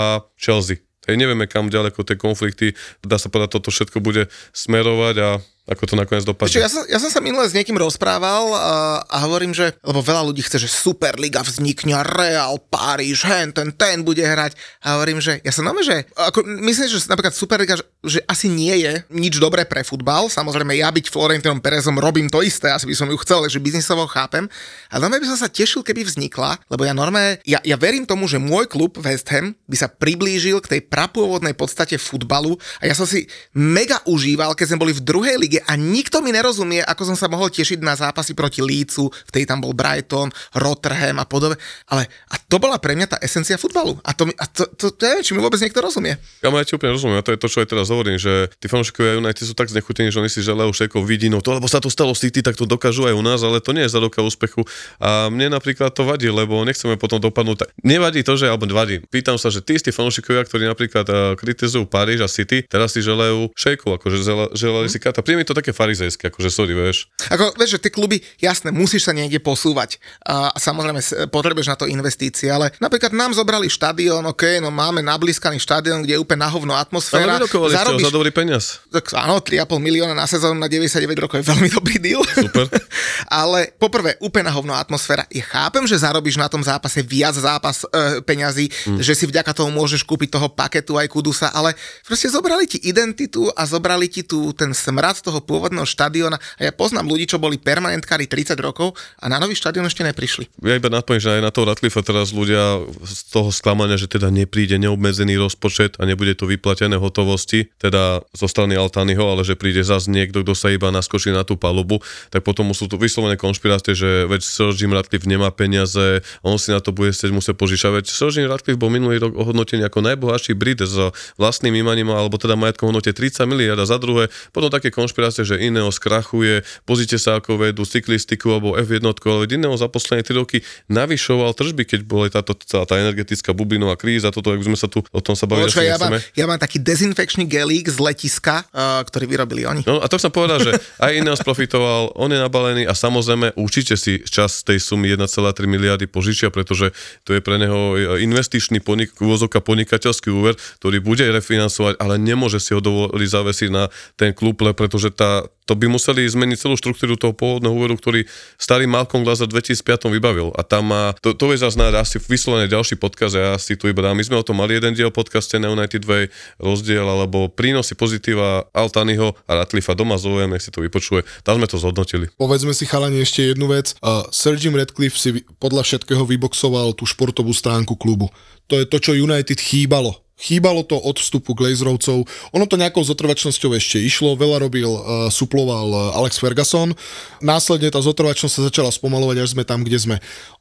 Chelsea. Hej, nevieme, kam ďaleko tie konflikty, dá sa povedať, toto všetko bude smerovať a ako to nakoniec dopadne. ja, som, ja som sa minule s niekým rozprával a, a hovorím, že, lebo veľa ľudí chce, že Superliga vznikne, Real, Paríž, hen, ten, ten bude hrať. A hovorím, že ja sa nové, že ako, myslím, že napríklad Superliga, že, že asi nie je nič dobré pre futbal. Samozrejme, ja byť Florentinom Perezom robím to isté, asi by som ju chcel, že biznisovo chápem. Ale normálne by som sa tešil, keby vznikla, lebo ja normálne, ja, ja verím tomu, že môj klub West Ham by sa priblížil k tej prapôvodnej podstate futbalu a ja som si mega užíval, keď sme boli v druhej lige a nikto mi nerozumie, ako som sa mohol tešiť na zápasy proti Lícu, vtedy tam bol Brighton, Rotterdam a podobne. Ale a to bola pre mňa tá esencia futbalu. A to, mi- a to, to, to neviem, či mi vôbec niekto rozumie. Ja ja ti úplne rozumiem, a to je to, čo aj teraz hovorím, že tí fanúšikovia United sú tak znechutení, že oni si želajú šejkov vidinov, to lebo sa to stalo v City, tak to dokážu aj u nás, ale to nie je záruka úspechu. A mne napríklad to vadí, lebo nechceme potom dopadnúť. tak- Nevadí to, že, alebo vadí. Pýtam sa, že tí istí fanúšikovia, ktorí napríklad uh, kritizujú Paríž a City, teraz si želajú šejkov, akože žela, želali si kata. Príjmi to také farizejské, akože sorry, vieš. Ako, vieš, že tie kluby, jasné, musíš sa niekde posúvať. A samozrejme, s- potrebuješ na to investície, ale napríklad nám zobrali štadión, ok, no máme nablískaný štadión, kde je úplne na hovno Ale atmosféra. ste ho za dobrý peniaz. Tak áno, 3,5 milióna na sezónu na 99 rokov je veľmi dobrý deal. Super. Ale poprvé, úplne na hovno atmosféra. Ja chápem, že zarobíš na tom zápase viac zápas e, peňazí, mm. že si vďaka tomu môžeš kúpiť toho paketu aj kudusa, ale proste zobrali ti identitu a zobrali ti tu ten smrad toho toho pôvodného štadióna. A ja poznám ľudí, čo boli permanentkári 30 rokov a na nový štadión ešte neprišli. Ja iba napoviem, že aj na toho Ratcliffe teraz ľudia z toho sklamania, že teda nepríde neobmedzený rozpočet a nebude to vyplatené hotovosti, teda zo strany Altányho, ale že príde zase niekto, kto sa iba naskočí na tú palubu, tak potom sú tu vyslovené konšpirácie, že veď Sir Jim Ratcliffe nemá peniaze, on si na to bude chcieť musieť požičať. Veď Sir Jim Ratcliffe bol minulý rok ohodnotený ako najbohatší Brit s vlastným imaním, alebo teda majetkom hodnote 30 miliard a za druhé potom také konšpirácie, že Ineos krachuje, pozrite sa ako vedú cyklistiku alebo F1, ale Ineos za posledné 3 roky navyšoval tržby, keď bola táto celá tá energetická bublinová kríza, toto, ak sme sa tu o tom sa bavili. Počkaj, ja, mám, ja mám taký dezinfekčný gelík z letiska, uh, ktorý vyrobili oni. No a to som povedal, že aj Ineos profitoval, on je nabalený a samozrejme určite si čas tej sumy 1,3 miliardy požičia, pretože to je pre neho investičný ponik, úvozovka podnikateľský úver, ktorý bude refinancovať, ale nemôže si ho dovoliť zavesiť na ten klub, pretože tá, to by museli zmeniť celú štruktúru toho pôvodného úveru, ktorý starý Malcolm Glass v 2005 vybavil. A tam má, to, to je zase asi vyslovený ďalší podkaz, ja si tu iba dám. My sme o tom mali jeden diel podcaste na United Way rozdiel, alebo prínosy pozitíva Altanyho a Ratlifa doma zovujem, nech si to vypočuje. Tam sme to zhodnotili. Povedzme si chalani ešte jednu vec. Uh, Sir Jim si podľa všetkého vyboxoval tú športovú stránku klubu. To je to, čo United chýbalo Chýbalo to od vstupu Glazerovcov. Ono to nejakou zotrvačnosťou ešte išlo. Veľa robil, uh, suploval uh, Alex Ferguson. Následne tá zotrvačnosť sa začala spomalovať, až sme tam, kde sme.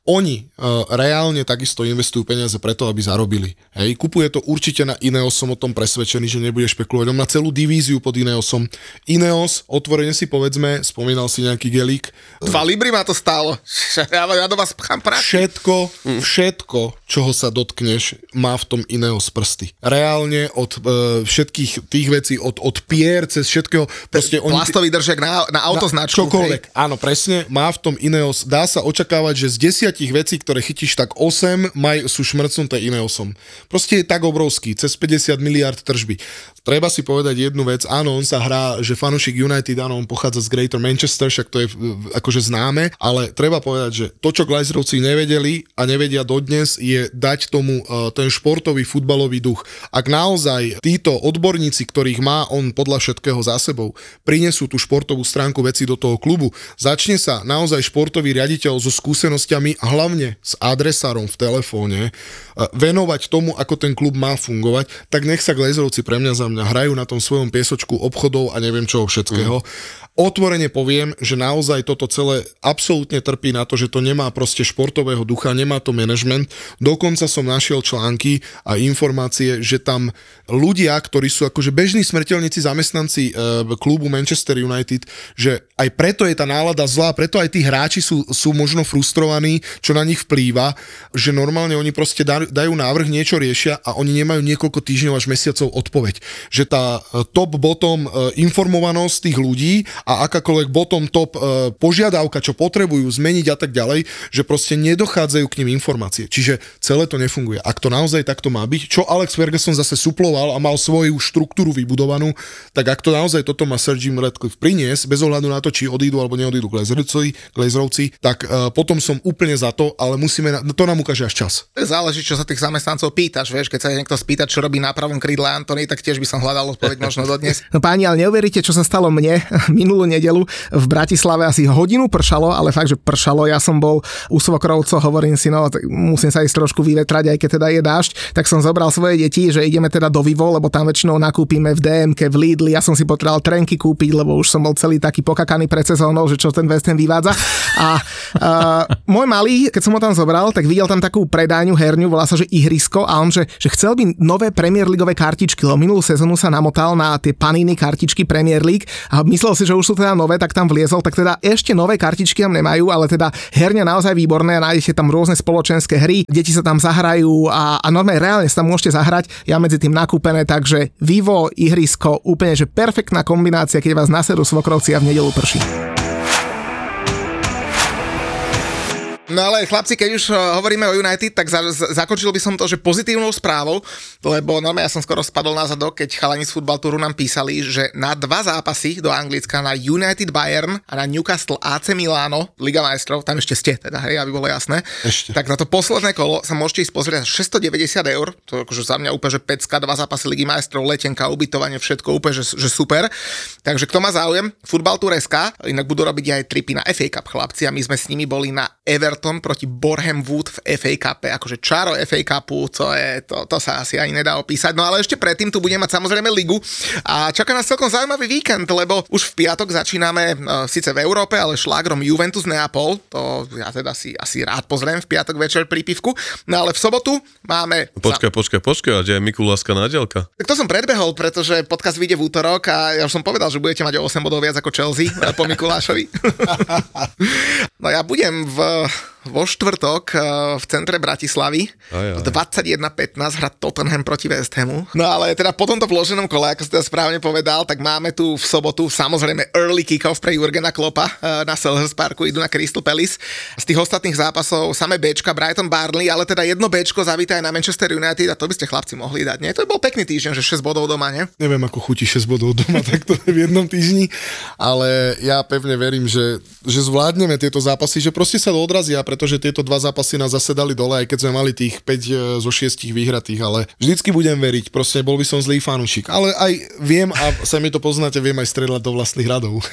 Oni uh, reálne takisto investujú peniaze preto, aby zarobili. Hej, kupuje to určite na Ineos, som o tom presvedčený, že nebude špekulovať. On má celú divíziu pod Ineosom. Ineos, otvorene si povedzme, spomínal si nejaký gelík. Dva libry ma to stálo. Ja, ja do vás pchám prachy. Všetko, všetko, čoho sa dotkneš, má v tom Ineos prsty. Reálne od uh, všetkých tých vecí, od, od pier cez všetkého. Proste oni, Plastový držek na, na autoznačku. Na čokoľvek. Hej. Áno, presne. Má v tom Ineos. Dá sa očakávať, že z desiatich vecí, ktoré chytíš, tak 8 maj, sú šmrcnuté Ineosom. Proste je tak obrovský. Cez 50 miliard tržby. Treba si povedať jednu vec. Áno, on sa hrá, že fanušik United, áno, on pochádza z Greater Manchester, však to je akože známe, ale treba povedať, že to, čo Glazerovci nevedeli a nevedia dodnes, je dať tomu uh, ten športový futbalový duch. Ak naozaj títo odborníci, ktorých má on podľa všetkého za sebou, prinesú tú športovú stránku veci do toho klubu, začne sa naozaj športový riaditeľ so skúsenosťami a hlavne s adresárom v telefóne uh, venovať tomu, ako ten klub má fungovať, tak nech sa Glazerovci pre mňa za mňa hrajú na tom svojom piesočku obchodov a neviem čoho všetkého. Mm. Otvorene poviem, že naozaj toto celé absolútne trpí na to, že to nemá proste športového ducha, nemá to management. Dokonca som našiel články a informácie, že tam ľudia, ktorí sú akože bežní smrteľníci zamestnanci e, klubu Manchester United, že aj preto je tá nálada zlá, preto aj tí hráči sú, sú možno frustrovaní, čo na nich vplýva, že normálne oni proste dajú návrh, niečo riešia a oni nemajú niekoľko týždňov až mesiacov odpoveď. Že tá e, top-bottom e, informovanosť tých ľudí a akákoľvek bottom top e, požiadavka, čo potrebujú zmeniť a tak ďalej, že proste nedochádzajú k nim informácie. Čiže celé to nefunguje. Ak to naozaj takto má byť, čo Alex Ferguson zase suploval a mal svoju štruktúru vybudovanú, tak ak to naozaj toto má Sir Jim Radcliffe priniesť, bez ohľadu na to, či odídu alebo neodídu Glazerovci, Glazerovci tak uh, potom som úplne za to, ale musíme, na, to nám ukáže až čas. Záleží, čo sa tých zamestnancov pýtaš, vieš, keď sa niekto spýta, čo robí na pravom krídle Antony, tak tiež by som hľadal odpoveď možno dodnes. No páni, ale neuveríte, čo sa stalo mne minulý minulú nedelu v Bratislave asi hodinu pršalo, ale fakt, že pršalo. Ja som bol u svokrovcov, hovorím si, no musím sa ísť trošku vyvetrať, aj keď teda je dážď, tak som zobral svoje deti, že ideme teda do Vivo, lebo tam väčšinou nakúpime v DMK, v Lidli. Ja som si potreboval trenky kúpiť, lebo už som bol celý taký pokakaný pred sezónou, že čo ten West Ham vyvádza. A uh, môj malý, keď som ho tam zobral, tak videl tam takú predajňu herňu, volá sa, že ihrisko a on, že, že chcel by nové Premier Leagueové kartičky, lebo minulú sezónu sa namotal na tie paniny kartičky Premier League a myslel si, že už sú teda nové, tak tam vliezol, tak teda ešte nové kartičky tam nemajú, ale teda herňa naozaj výborné, nájdete tam rôzne spoločenské hry, deti sa tam zahrajú a, a normálne reálne sa tam môžete zahrať, ja medzi tým nakúpené, takže Vivo, ihrisko, úplne že perfektná kombinácia, keď vás nasedú svokrovci a v nedelu prší. No ale chlapci, keď už uh, hovoríme o United, tak za, za, zakončil by som to, že pozitívnou správou, lebo normálne ja som skoro spadol na zadok, keď chalani z Football Touru nám písali, že na dva zápasy do Anglicka, na United Bayern a na Newcastle AC Milano, Liga majstrov, tam ešte ste, teda hej, aby bolo jasné. Ešte. Tak na to posledné kolo sa môžete ísť pozrieť za 690 eur, to je akože za mňa úplne, že pecka, dva zápasy Ligy majstrov, letenka, ubytovanie, všetko úplne, že, že super. Takže kto má záujem, Football Tour SK, inak budú robiť aj tripy na FA Cup chlapci a my sme s nimi boli na Everton proti Boreham Wood v FA Cup, akože čaro FA Cupu, to, je, to, to sa asi ani nedá opísať. No ale ešte predtým tu budeme mať samozrejme ligu a čaká nás celkom zaujímavý víkend, lebo už v piatok začíname uh, síce v Európe, ale šlágrom Juventus Neapol, to ja teda si asi rád pozriem v piatok večer pri pivku. No ale v sobotu máme... Počkaj, počkaj, počkaj, a kde je Mikuláška nádielka? Tak to som predbehol, pretože podcast vyjde v útorok a ja už som povedal, že budete mať o 8 bodov viac ako Chelsea eh, po Mikulášovi. no ja budem v vo štvrtok eh, v centre Bratislavy Aj, aj. v 21.15 hrať Tottenham proti West Hamu. No ale teda po tomto vloženom kole, ako si teda správne povedal, tak máme tu v sobotu samozrejme early kick-off pre Jurgena Klopa eh, na Selhurst Parku, idú na Crystal Palace. Z tých ostatných zápasov samé Bčka, Brighton Barnley, ale teda jedno Bčko zavítá aj na Manchester United a to by ste chlapci mohli dať. Nie, to by bol pekný týždeň, že 6 bodov doma, nie? Neviem, ako chutí 6 bodov doma takto v jednom týždni, ale ja pevne verím, že, že zvládneme tieto zápasy, že proste sa odrazia, pretože tieto dva zápasy nás zase dali dole, aj keď sme mali tých 5 zo 6 vyhratých, ale vždycky budem veriť, proste bol by som zlý fanúšik, ale aj viem a sa mi to poznáte, viem aj strieľať do vlastných radov.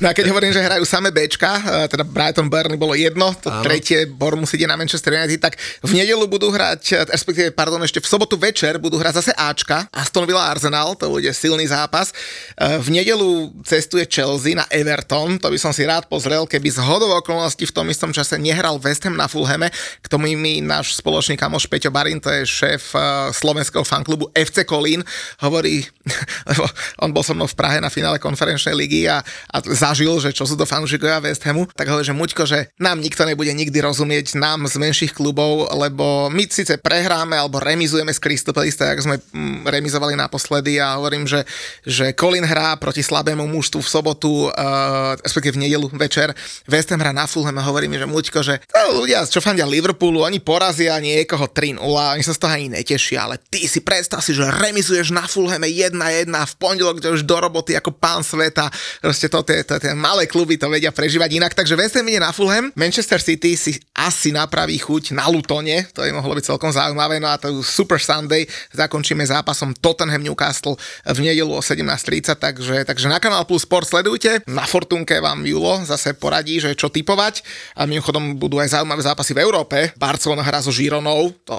No a keď hovorím, že hrajú samé Bčka, eh, teda Brighton Burnley bolo jedno, to Áno. tretie Bournemouth ide na Manchester United, tak v nedelu budú hrať, eh, respektíve, pardon, ešte v sobotu večer budú hrať zase Ačka, Aston Villa Arsenal, to bude silný zápas. V nedelu cestuje Chelsea na Everton, to by som si rád pozrel, keby z hodov okolností v tom istom čase nehral West Ham na Fulhame, k tomu mi náš spoločný kamoš Peťo Barin, to je šéf eh, slovenského fanklubu FC Kolín, hovorí, lebo on bol so mnou v Prahe na finále konferenčnej ligy a, a zažil, že čo sú to fanúšikovia West Hamu, tak hovorí, že Muďko, že nám nikto nebude nikdy rozumieť, nám z menších klubov, lebo my síce prehráme alebo remizujeme s Crystal Palace, tak sme mm, remizovali naposledy a hovorím, že, že Colin hrá proti slabému mužstvu v sobotu, uh, respektíve v nedelu večer, West Ham hrá na Fulham a hovorí mi, že Muďko, že to ľudia, čo fandia Liverpoolu, oni porazia niekoho 3-0, oni sa z toho ani netešia, ale ty si predstav si, že remizuješ na Fulhame 1-1 v pondelok, kde už do roboty ako pán sveta, proste to tie, to, tie malé kluby to vedia prežívať inak, takže West Ham ide na Fulham, Manchester City si asi napraví chuť na Lutone, to je mohlo byť celkom zaujímavé, no a to Super Sunday zakončíme zápasom Tottenham Newcastle v nedelu o 17.30, takže, takže na Kanál Plus Sport sledujte, na Fortunke vám Julo zase poradí, že čo typovať. A mimochodom budú aj zaujímavé zápasy v Európe, Barcelona hrá so Žironou, to,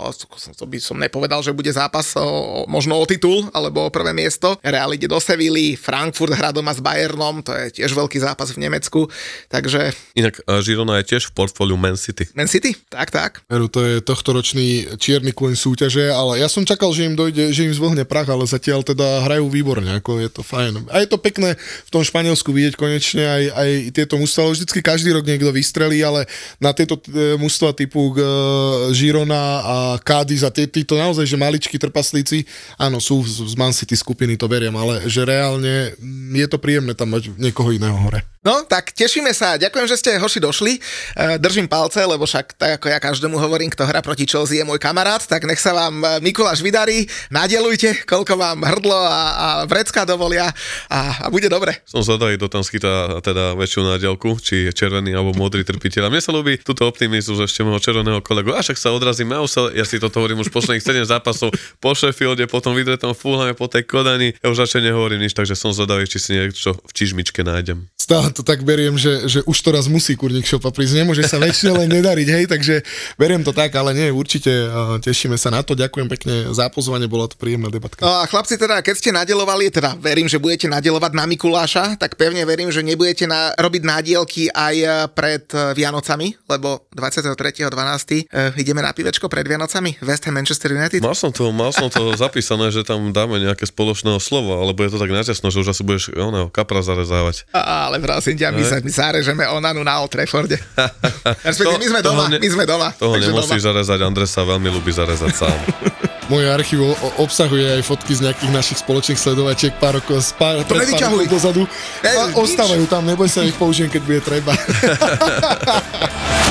to by som nepovedal, že bude zápas o, možno o titul alebo o prvé miesto, Real ide do Sevilly, Frankfurt hrá doma s Bayernom, to je tiež veľký zápas v Nemecku, takže Inak eh, Girona je tiež v portfóliu Man City. Man City, tak, tak. Veru, to je tohtoročný čierny kôň súťaže, ale ja som čakal, že im dojde, že im zvlhne prach, ale zatiaľ teda hrajú výborne, ako je to fajn. A je to pekné v tom Španielsku vidieť konečne aj, aj tieto mužstva, vždycky každý rok niekto vystrelí, ale na tieto e, mužstva typu e, Girona a Cádiz a tí- títo naozaj, že maličkí trpaslíci, áno, sú z Man City skupiny, to beriem, ale že reálne mm, je to príjemné tam mať niekoho iného hore. No, tak tešíme sa. Ďakujem, že ste hoši došli. E, Držím palce, lebo však tak ako ja každému hovorím, kto hrá proti Chelsea je môj kamarát, tak nech sa vám e, Mikuláš vydarí, nadelujte, koľko vám hrdlo a, a vrecka dovolia a, a bude dobre. Som zvedavý, kto tam schytá teda väčšiu nádielku, či je červený alebo modrý trpiteľ. A mne sa ľúbi túto optimizmus ešte môjho červeného kolegu. A však sa odrazíme, ja, sa, ja si toto hovorím už posledných 7 zápasov po Sheffielde, potom vydretom Fulhame, po tej Kodani. Ja už radšej nehovorím nič, takže som zvedavý, či si niečo v čižmičke nájdem. Stále to tak beriem, že, že už to raz musí kurník šopa prísť, nemôže sa väčšie len nedariť, hej, takže beriem to tak, ale nie, určite tešíme sa na to, ďakujem pekne za pozvanie, bola to príjemná debatka. No a chlapci, teda, keď ste nadelovali, teda verím, že budete nadelovať na Mikuláša, tak pevne verím, že nebudete na, robiť nádielky aj e, pred e, Vianocami, lebo 23.12. e, ideme na pivečko pred Vianocami, West Ham Manchester United. Mal som to, mal som to zapísané, že tam dáme nejaké spoločného slova, alebo je to tak naťasno, že už asi budeš oného kapra zarezávať. Ale prosím ťa, my sa my zarežeme onanu na Old Trafforde. Respektíve, my sme toho doma, ne- my sme doma. Toho nemusíš doma. zarezať, Andres sa veľmi ľúbi zarezať sám. Môj archív obsahuje aj fotky z nejakých našich spoločných sledovačiek pár rokov, z pár, To pred pár rokov dozadu. Ej, A nič. ostávajú tam, neboj sa, ich použijem, keď bude treba.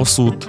ao суд.